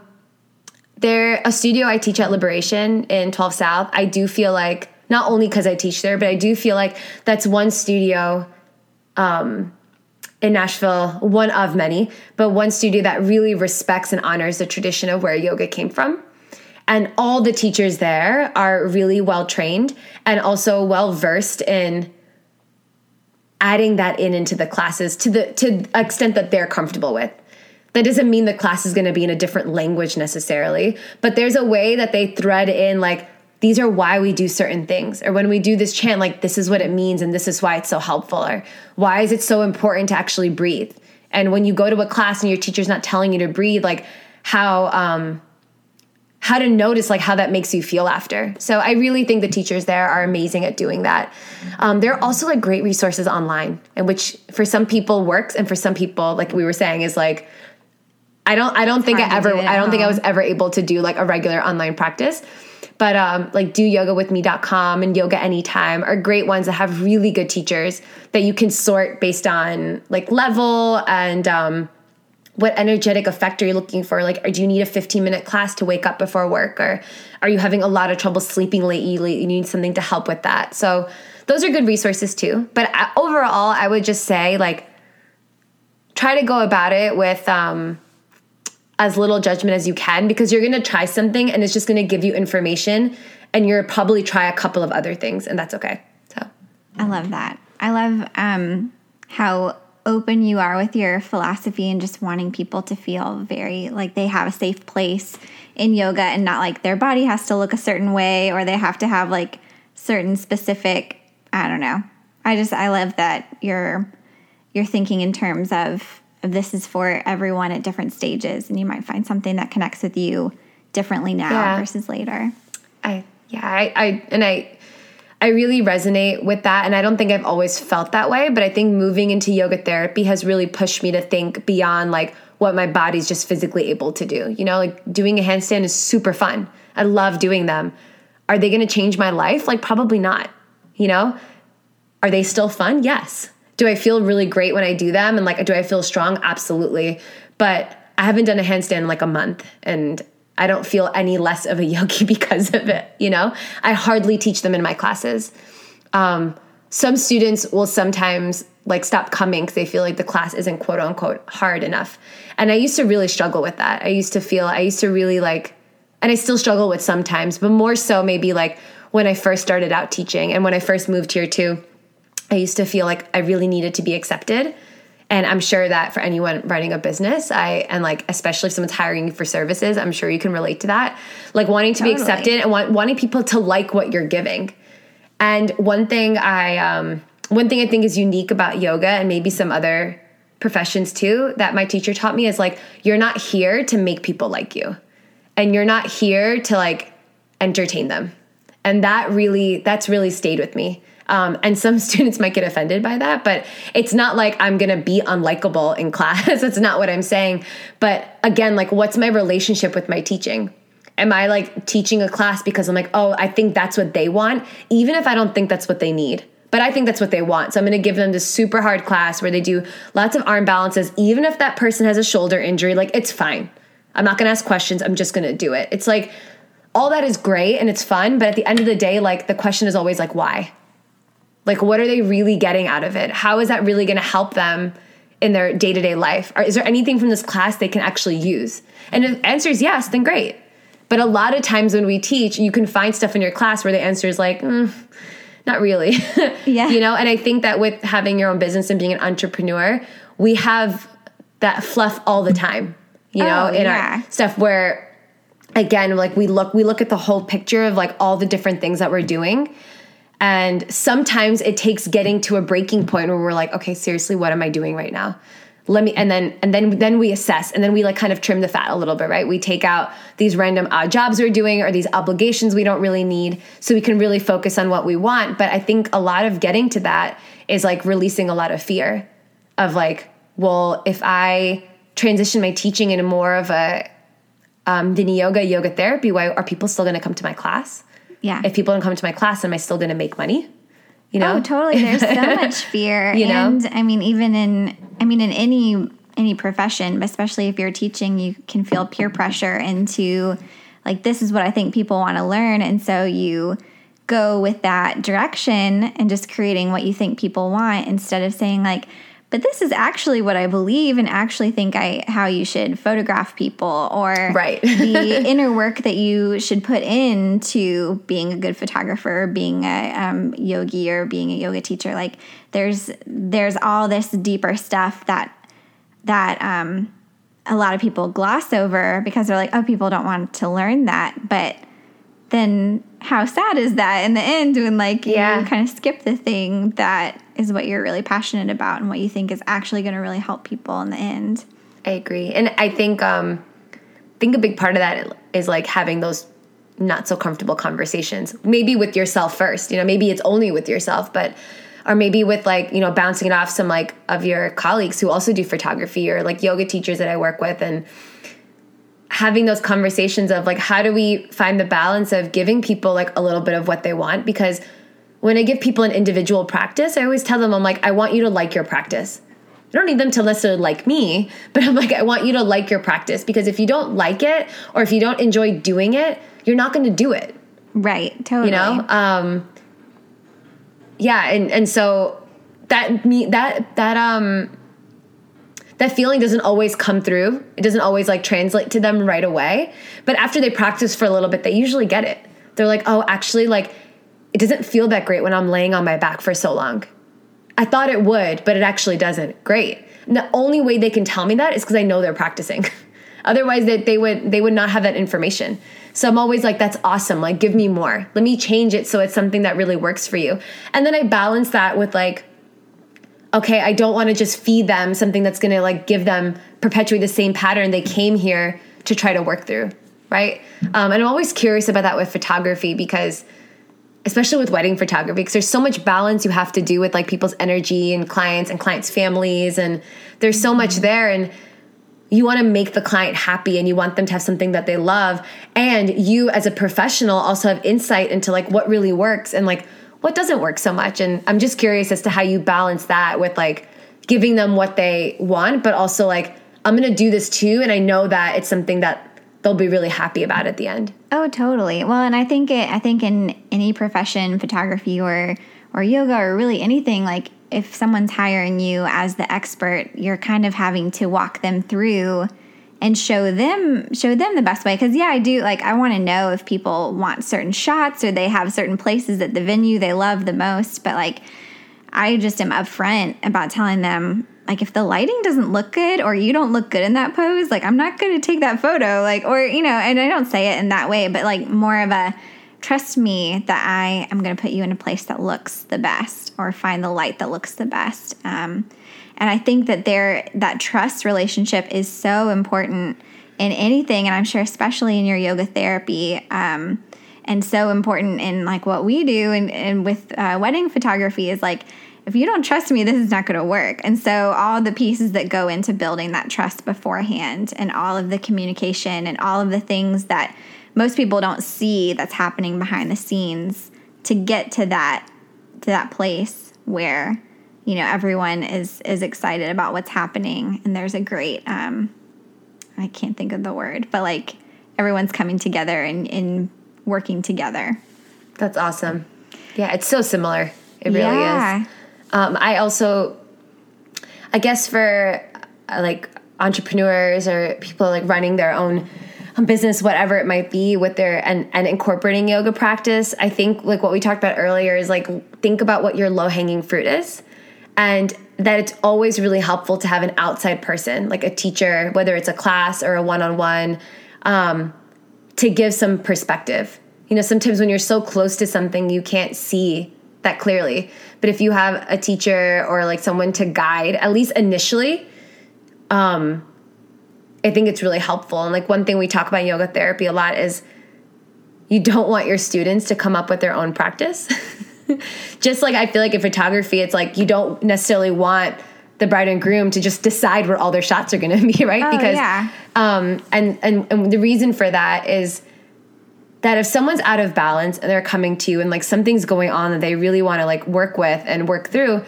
there a studio i teach at liberation in 12 south i do feel like not only because I teach there, but I do feel like that's one studio um, in Nashville, one of many, but one studio that really respects and honors the tradition of where yoga came from. And all the teachers there are really well trained and also well versed in adding that in into the classes to the to the extent that they're comfortable with. That doesn't mean the class is going to be in a different language necessarily, but there's a way that they thread in like these are why we do certain things or when we do this chant like this is what it means and this is why it's so helpful or why is it so important to actually breathe and when you go to a class and your teacher's not telling you to breathe like how um how to notice like how that makes you feel after. So i really think the teachers there are amazing at doing that. Um, there are also like great resources online and which for some people works and for some people like we were saying is like i don't i don't it's think i ever do i don't think i was ever able to do like a regular online practice. But um, like doyogawithme.com and yoga anytime are great ones that have really good teachers that you can sort based on like level and um, what energetic effect are you looking for? Like do you need a 15 minute class to wake up before work or are you having a lot of trouble sleeping lately? You need something to help with that. So those are good resources too. But uh, overall i would just say like try to go about it with um, as little judgment as you can because you're going to try something and it's just going to give you information and you're probably try a couple of other things and that's okay. So. I love that. I love um, how open you are with your philosophy and just wanting people to feel very like they have a safe place in yoga and not like their body has to look a certain way or they have to have like certain specific I don't know. I just I love that you're you're thinking in terms of, of this is for everyone at different stages and you might find something that connects with you differently now yeah. versus later. I yeah, I, I and I I really resonate with that. And I don't think I've always felt that way, but I think moving into yoga therapy has really pushed me to think beyond like what my body's just physically able to do. You know, like doing a handstand is super fun. I love doing them. Are they going to change my life? Like, probably not. You know, are they still fun? Yes. Do I feel really great when I do them? And like, do I feel strong? Absolutely. But I haven't done a handstand in like a month and I don't feel any less of a yogi [laughs] because of it, you know? I hardly teach them in my classes. Um, some students will sometimes like stop coming because they feel like the class isn't quote unquote hard enough. And I used to really struggle with that. I used to feel, I used to really like, and I still struggle with sometimes, but more so maybe like when I first started out teaching and when I first moved here too, I used to feel like I really needed to be accepted and i'm sure that for anyone running a business i and like especially if someone's hiring you for services i'm sure you can relate to that. Like wanting to totally. be accepted and want, wanting people to like what you're giving. And one thing i um one thing i think is unique about yoga and maybe some other professions too that my teacher taught me is like you're not here to make people like you. And you're not here to like entertain them. And that really that's really stayed with me um, and some [laughs] students might get offended by that, but it's not like I'm gonna be unlikable in class. [laughs] That's not what I'm saying. But again, like, what's my relationship with my teaching? Am I like teaching a class because I'm like, oh, I think that's what they want, even if I don't think that's what they need? But I think that's what they want. So I'm gonna give them this super hard class where they do lots of arm balances, even if that person has a shoulder injury, like, it's fine. I'm not gonna ask questions, I'm just gonna do it. It's like, all that is great and it's fun, but at the end of the day, like, the question is always like, why? Like, what are they really getting out of it? How is that really going to help them in their day to day life? Or is there anything from this class they can actually use? And if the answer is yes, then great. But a lot of times when we teach, you can find stuff in your class where the answer is like, mm, not really. [laughs] yeah. you know, and I think that with having your own business and being an entrepreneur, we have that fluff all the time, you know, oh, in yeah. our stuff where again, like we look we look at the whole picture of like all the different things that we're doing and sometimes it takes getting to a breaking point where we're like, okay, seriously, what am I doing right now? Let me and then and then then we assess and then we like kind of trim the fat a little bit, right? We take out these random odd jobs we're doing or these obligations we don't really need so we can really focus on what we want. But I think a lot of getting to that is like releasing a lot of fear of like, well, if I transition my teaching into more of a um, yoga, yoga therapy, why are people still going to come to my class? Yeah. If people don't come to my class, am I still going to make money? You know? Oh, totally. There's so [laughs] much fear. you know? And I mean, even in, I mean, in any, any profession, especially if you're teaching, you can feel peer pressure into like, this is what I think people want to learn. And so you go with that direction and just creating what you think people want instead of saying like, but this is actually what I believe and actually think I how you should photograph people or right. the [laughs] inner work that you should put into being a good photographer, being a um, yogi or being a yoga teacher. Like there's there's all this deeper stuff that that um, a lot of people gloss over because they're like, oh, people don't want to learn that, but then how sad is that in the end when like yeah. you kind of skip the thing that is what you're really passionate about and what you think is actually going to really help people in the end. I agree. And I think um I think a big part of that is like having those not so comfortable conversations. Maybe with yourself first. You know, maybe it's only with yourself, but or maybe with like, you know, bouncing it off some like of your colleagues who also do photography or like yoga teachers that I work with and having those conversations of like how do we find the balance of giving people like a little bit of what they want because when I give people an individual practice, I always tell them I'm like I want you to like your practice. I don't need them to necessarily like me, [laughs] but I'm like I want you to like your practice because if you don't like it or if you don't enjoy doing it, you're not going to do it. Right, totally. You know? Um yeah, and and so that me that that um that feeling doesn't always come through. It doesn't always like translate to them right away. But after they practice for a little bit, they usually get it. They're like, oh, actually, like, it doesn't feel that great when I'm laying on my back for so long. I thought it would, but it actually doesn't. Great. And the only way they can tell me that is because I know they're practicing. [laughs] Otherwise, they, they would they would not have that information. So I'm always like, that's awesome. Like, give me more. Let me change it so it's something that really works for you. And then I balance that with like, okay, I don't want to just feed them something that's going to like give them perpetuate the same pattern they came here to try to work through, right? Um, and I'm always curious about that with photography because especially with wedding photography because there's so much balance you have to do with like people's energy and clients and clients families and there's so much mm-hmm. there and you want to make the client happy and you want them to have something that they love and you as a professional also have insight into like what really works and like what doesn't work so much and i'm just curious as to how you balance that with like giving them what they want but also like i'm going to do this too and i know that it's something that they'll be really happy about at the end. Oh totally. Well and i think it i think in any profession photography or or yoga or really anything like if someone's hiring you as the expert, you're kind of having to walk them through and show them show them the best way. Cuz yeah, I do like I want to know if people want certain shots or they have certain places at the venue they love the most, but like I just am upfront about telling them like if the lighting doesn't look good or you don't look good in that pose, like I'm not going to take that photo like or you know, and I don't say it in that way, but like more of a trust me that I am going to put you in a place that looks the best or find the light that looks the best. Um, and I think that there that trust relationship is so important in anything, and I'm sure especially in your yoga therapy. Um, and so important in like what we do and, and with uh, wedding photography is like if you don't trust me this is not going to work. And so all the pieces that go into building that trust beforehand and all of the communication and all of the things that most people don't see that's happening behind the scenes to get to that to that place where you know everyone is is excited about what's happening. And there's a great um i can't think of the word but like everyone's coming together and, and working together. That's awesome. Yeah it's so similar. It really yeah. is um, i also i guess for uh, like entrepreneurs or people like running their own business whatever it might be with their and and incorporating yoga practice i think like what we talked about earlier is like think about what your low hanging fruit is and that it's always really helpful to have an outside person like a teacher whether it's a class or a one-on-one um, to give some perspective. You know sometimes when you're so close to something you can't see that clearly but if you have a teacher or like someone to guide at least initially um I think it's really helpful. And like one thing we talk about in yoga therapy a lot is you don't want your students to come up with their own practice. [laughs] just like I feel like in photography, it's like you don't necessarily want the bride and groom to just decide where all their shots are going [laughs] to be, right? Oh, because yeah. um, and, and and the reason for that is that if someone's out of balance and they're coming to you and like something's going on that they really want to like work with and work through,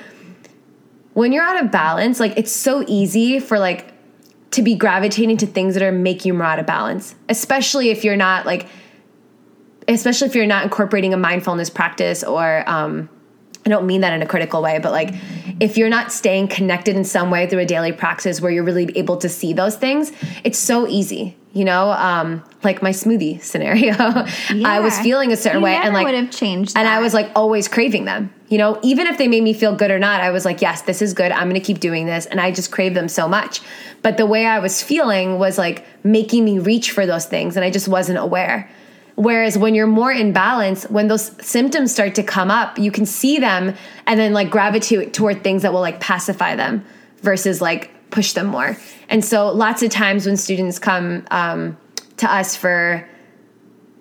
when you're out of balance, like it's so easy for like to be gravitating to things that are making you more out of balance, especially if you're not like, especially if you're not incorporating a mindfulness practice or, um, I don't mean that in a critical way, but like if you're not staying connected in some way through a daily practice where you're really able to see those things, it's so easy, you know. Um, like my smoothie scenario, yeah. [laughs] I was feeling a certain you way, and like would have changed, that. and I was like always craving them. You know, even if they made me feel good or not, I was like, yes, this is good. I'm going to keep doing this, and I just crave them so much. But the way I was feeling was like making me reach for those things, and I just wasn't aware. Whereas when you're more in balance, when those symptoms start to come up, you can see them and then like gravitate toward things that will like pacify them versus like push them more. And so lots of times when students come um, to us for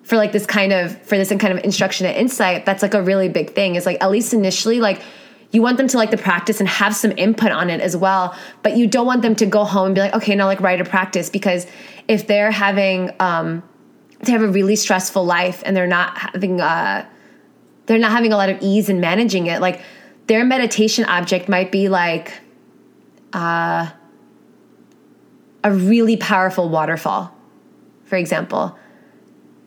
for like this kind of for this kind of instruction and insight, that's like a really big thing. Is like at least initially like you want them to like the practice and have some input on it as well but you don't want them to go home and be like okay now like write a practice because if they're having um they have a really stressful life and they're not having uh they're not having a lot of ease in managing it like their meditation object might be like uh a really powerful waterfall for example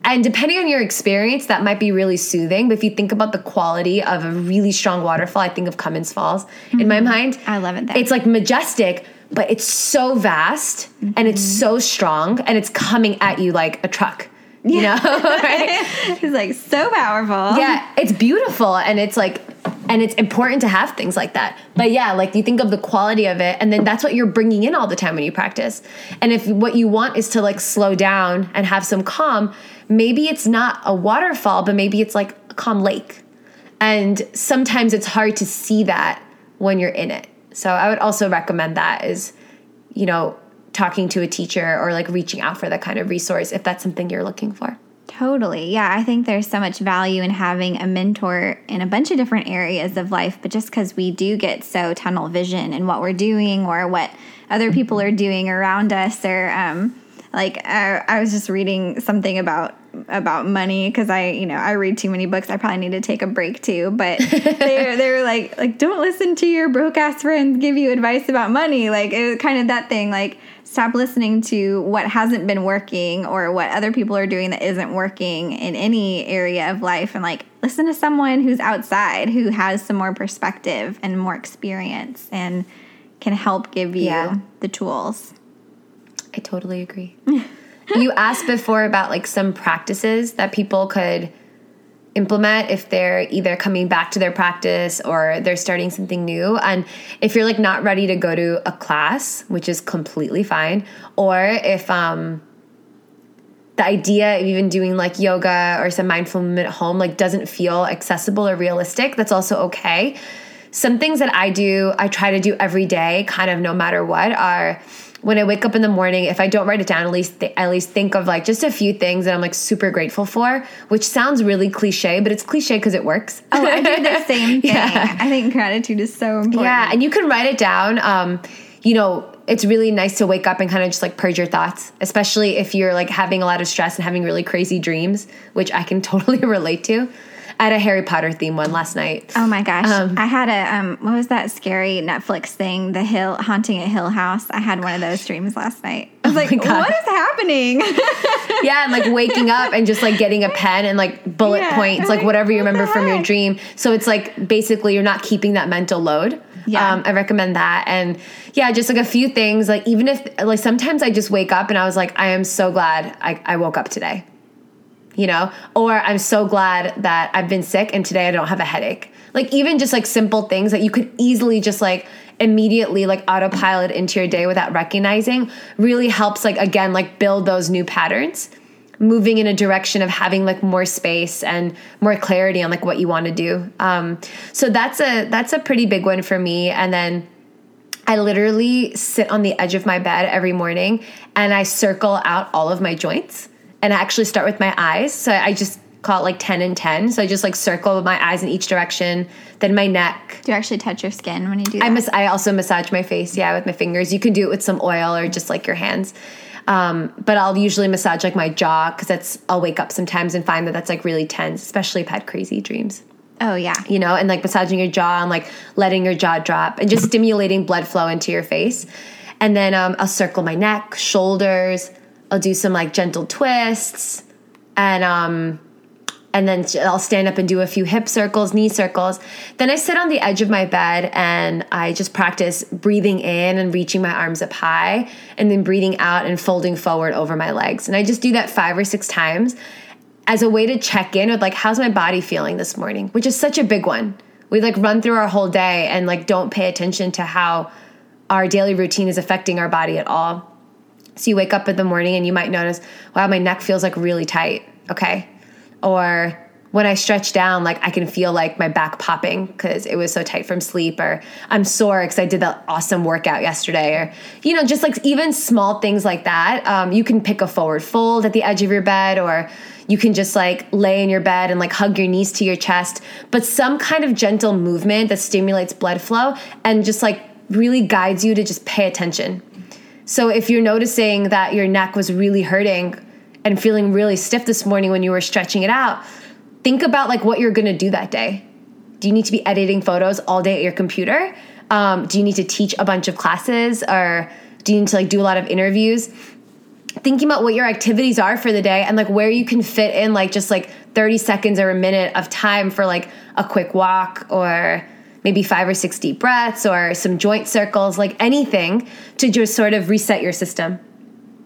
and depending on your experience that might be really soothing but if you think about the quality of a really strong waterfall i think of cummins falls mm-hmm. in my mm-hmm. mind i love it there. it's like majestic but it's so vast mm-hmm. and it's so strong and it's coming at you like a truck. You yeah. know, [laughs] right? [laughs] it's like so powerful. Yeah, it's beautiful and it's like and it's important to have things like that. But yeah, like you think of the quality of it and then that's what you're bringing in all the time when you practice. And if what you want is to like slow down and have some calm, maybe it's not a waterfall, but maybe it's like a calm lake. And sometimes it's hard to see that when you're in it. So I would also recommend that is, you know, talking to a teacher or like reaching out for that kind of resource if that's something you're looking for. Totally. Yeah, I think there's so much value in having a mentor in a bunch of different areas of life, but just because we do get so tunnel vision in what we're doing or what other people are doing around us, or um, like I, I was just reading something about about money because I, you know, I read too many books. I probably need to take a break too. But [laughs] they they were like like don't listen to your broke ass friends give you advice about money. Like it was kind of that thing. Like stop listening to what hasn't been working or what other people are doing that isn't working in any area of life, and like listen to someone who's outside who has some more perspective and more experience and can help give you yeah. the tools. I totally agree. [laughs] you asked before about like some practices that people could implement if they're either coming back to their practice or they're starting something new. And if you're like not ready to go to a class which is completely fine or if um the idea of even doing like yoga or some mindful movement at home like doesn't feel accessible or realistic that's also okay. Some things that i do i try to do every day kind of no matter what are when I wake up in the morning, if I don't write it down, at least th- at least think of like just a few things that I'm like super grateful for, which sounds really cliche, but it's cliche because it works. Oh, I do the [laughs] same thing. Yeah. I think gratitude is so important. Yeah, and you can write it down. Um, you know, it's really nice to wake up and kind of just like purge your thoughts, especially if you're like having a lot of stress and having really crazy dreams, which I can [laughs] totally relate to. I had a Harry Potter theme one last night. Oh my gosh. Um, I had a um what was that scary Netflix thing, The Hill Haunting at Hill House. I had one of those dreams last night. I was oh like, what is happening? [laughs] [laughs] yeah, and like waking up and just like getting a pen and like bullet yeah, points, like, like whatever you remember from your dream. So it's like basically you're not keeping that mental load. Yeah. Um, I recommend that. And yeah, just like a few things. Like even if like sometimes I just wake up and I was like, I am so glad I, I woke up today you know, or I'm so glad that I've been sick and today I don't have a headache. Like even just like simple things that you could easily just like immediately like autopilot into your day without recognizing really helps like again like build those new patterns. Moving in a direction of having like more space and more clarity on like what you want to do. Um, so that's a that's a pretty big one for me. And then I literally sit on the edge of my bed every morning and I circle out all of my joints and I actually start with my eyes. So I just call it like 10 and 10. So I just like circle my eyes in each direction, then my neck. Do you actually touch your skin when you do that? I, mas- I also massage my face, yeah, with my fingers. You can do it with some oil or just like your hands. Um, but I'll usually massage like my jaw because that's, I'll wake up sometimes and find that that's like really tense, especially if I've had crazy dreams. Oh, yeah. You know, and like massaging your jaw and like letting your jaw drop and just stimulating blood flow into your face. And then um, I'll circle my neck, shoulders, I'll do some like gentle twists and um and then I'll stand up and do a few hip circles, knee circles. Then I sit on the edge of my bed and I just practice breathing in and reaching my arms up high and then breathing out and folding forward over my legs. And I just do that 5 or 6 times as a way to check in with like how's my body feeling this morning, which is such a big one. We like run through our whole day and like don't pay attention to how our daily routine is affecting our body at all. So you wake up in the morning and you might notice, wow, my neck feels like really tight. Okay. Or when I stretch down, like I can feel like my back popping because it was so tight from sleep, or I'm sore because I did that awesome workout yesterday, or you know, just like even small things like that. Um, you can pick a forward fold at the edge of your bed, or you can just like lay in your bed and like hug your knees to your chest, but some kind of gentle movement that stimulates blood flow and just like really guides you to just pay attention so if you're noticing that your neck was really hurting and feeling really stiff this morning when you were stretching it out, think about like what you're going to do that day. Do you need to be editing photos all day at your computer? Um, do you need to teach a bunch of classes or do you need to like do a lot of interviews? Thinking about what your activities are for the day and like where you can fit in like just like 30 seconds or a minute of time for like a quick walk or maybe five or six deep breaths or some joint circles, like anything to just sort of reset your system.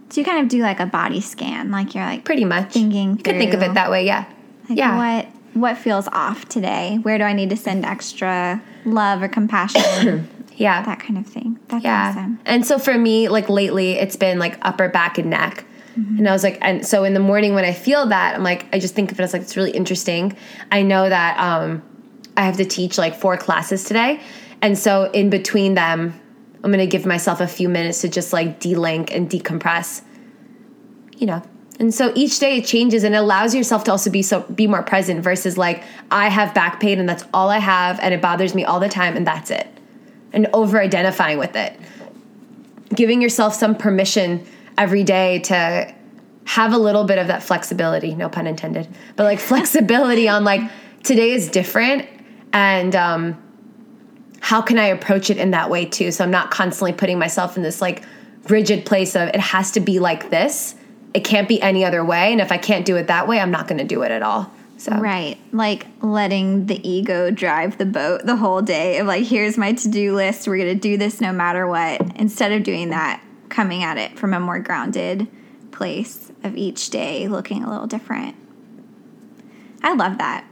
So you kind of do like a body scan, like you're like Pretty much. thinking. You could think of it that way, yeah. Like yeah. what what feels off today? Where do I need to send extra love or compassion? [coughs] Yeah. that kind of thing. That's Yeah. awesome. And so for me, like lately, it's been like upper back and neck. Mm-hmm. And I was like, and so in the morning when I feel that, I'm like, I just think of it as like, it's really interesting. I know that um, I have to teach like four classes today. And so in between them, I'm going to give myself a few minutes to just like de-link and decompress, you know. And so each day it changes and it allows yourself to also be so be more present versus like I have back pain and that's all I have and it bothers me all the time and that's it. And over identifying with it giving yourself some permission every day to have a little bit of that flexibility no pun intended but like [laughs] flexibility on like today is different and um how can i approach it in that way too so i'm not constantly putting myself in this like rigid place of it has to be like this it can't be any other way and if i can't do it that way i'm not going to do it at all so Right. Like letting the ego drive the boat the whole day of like, here's my to do list. We're going to do this no matter what. Instead of doing that, coming at it from a more grounded place of each day looking a little different. I love that.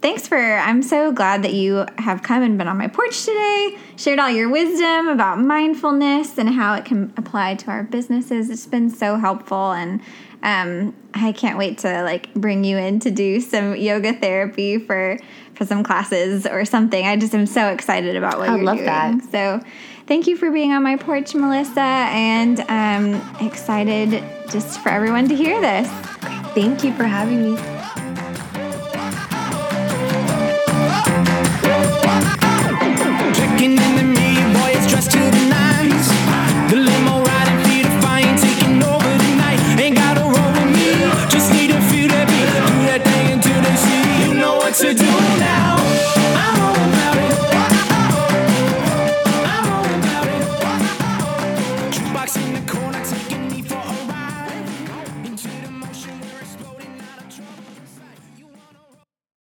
Thanks for, I'm so glad that you have come and been on my porch today, shared all your wisdom about mindfulness and how it can apply to our businesses. It's been so helpful. And um, I can't wait to like bring you in to do some yoga therapy for for some classes or something. I just am so excited about what I you're doing. I love doing. that. So, thank you for being on my porch, Melissa, and um, excited just for everyone to hear this. thank you for having me Checking in the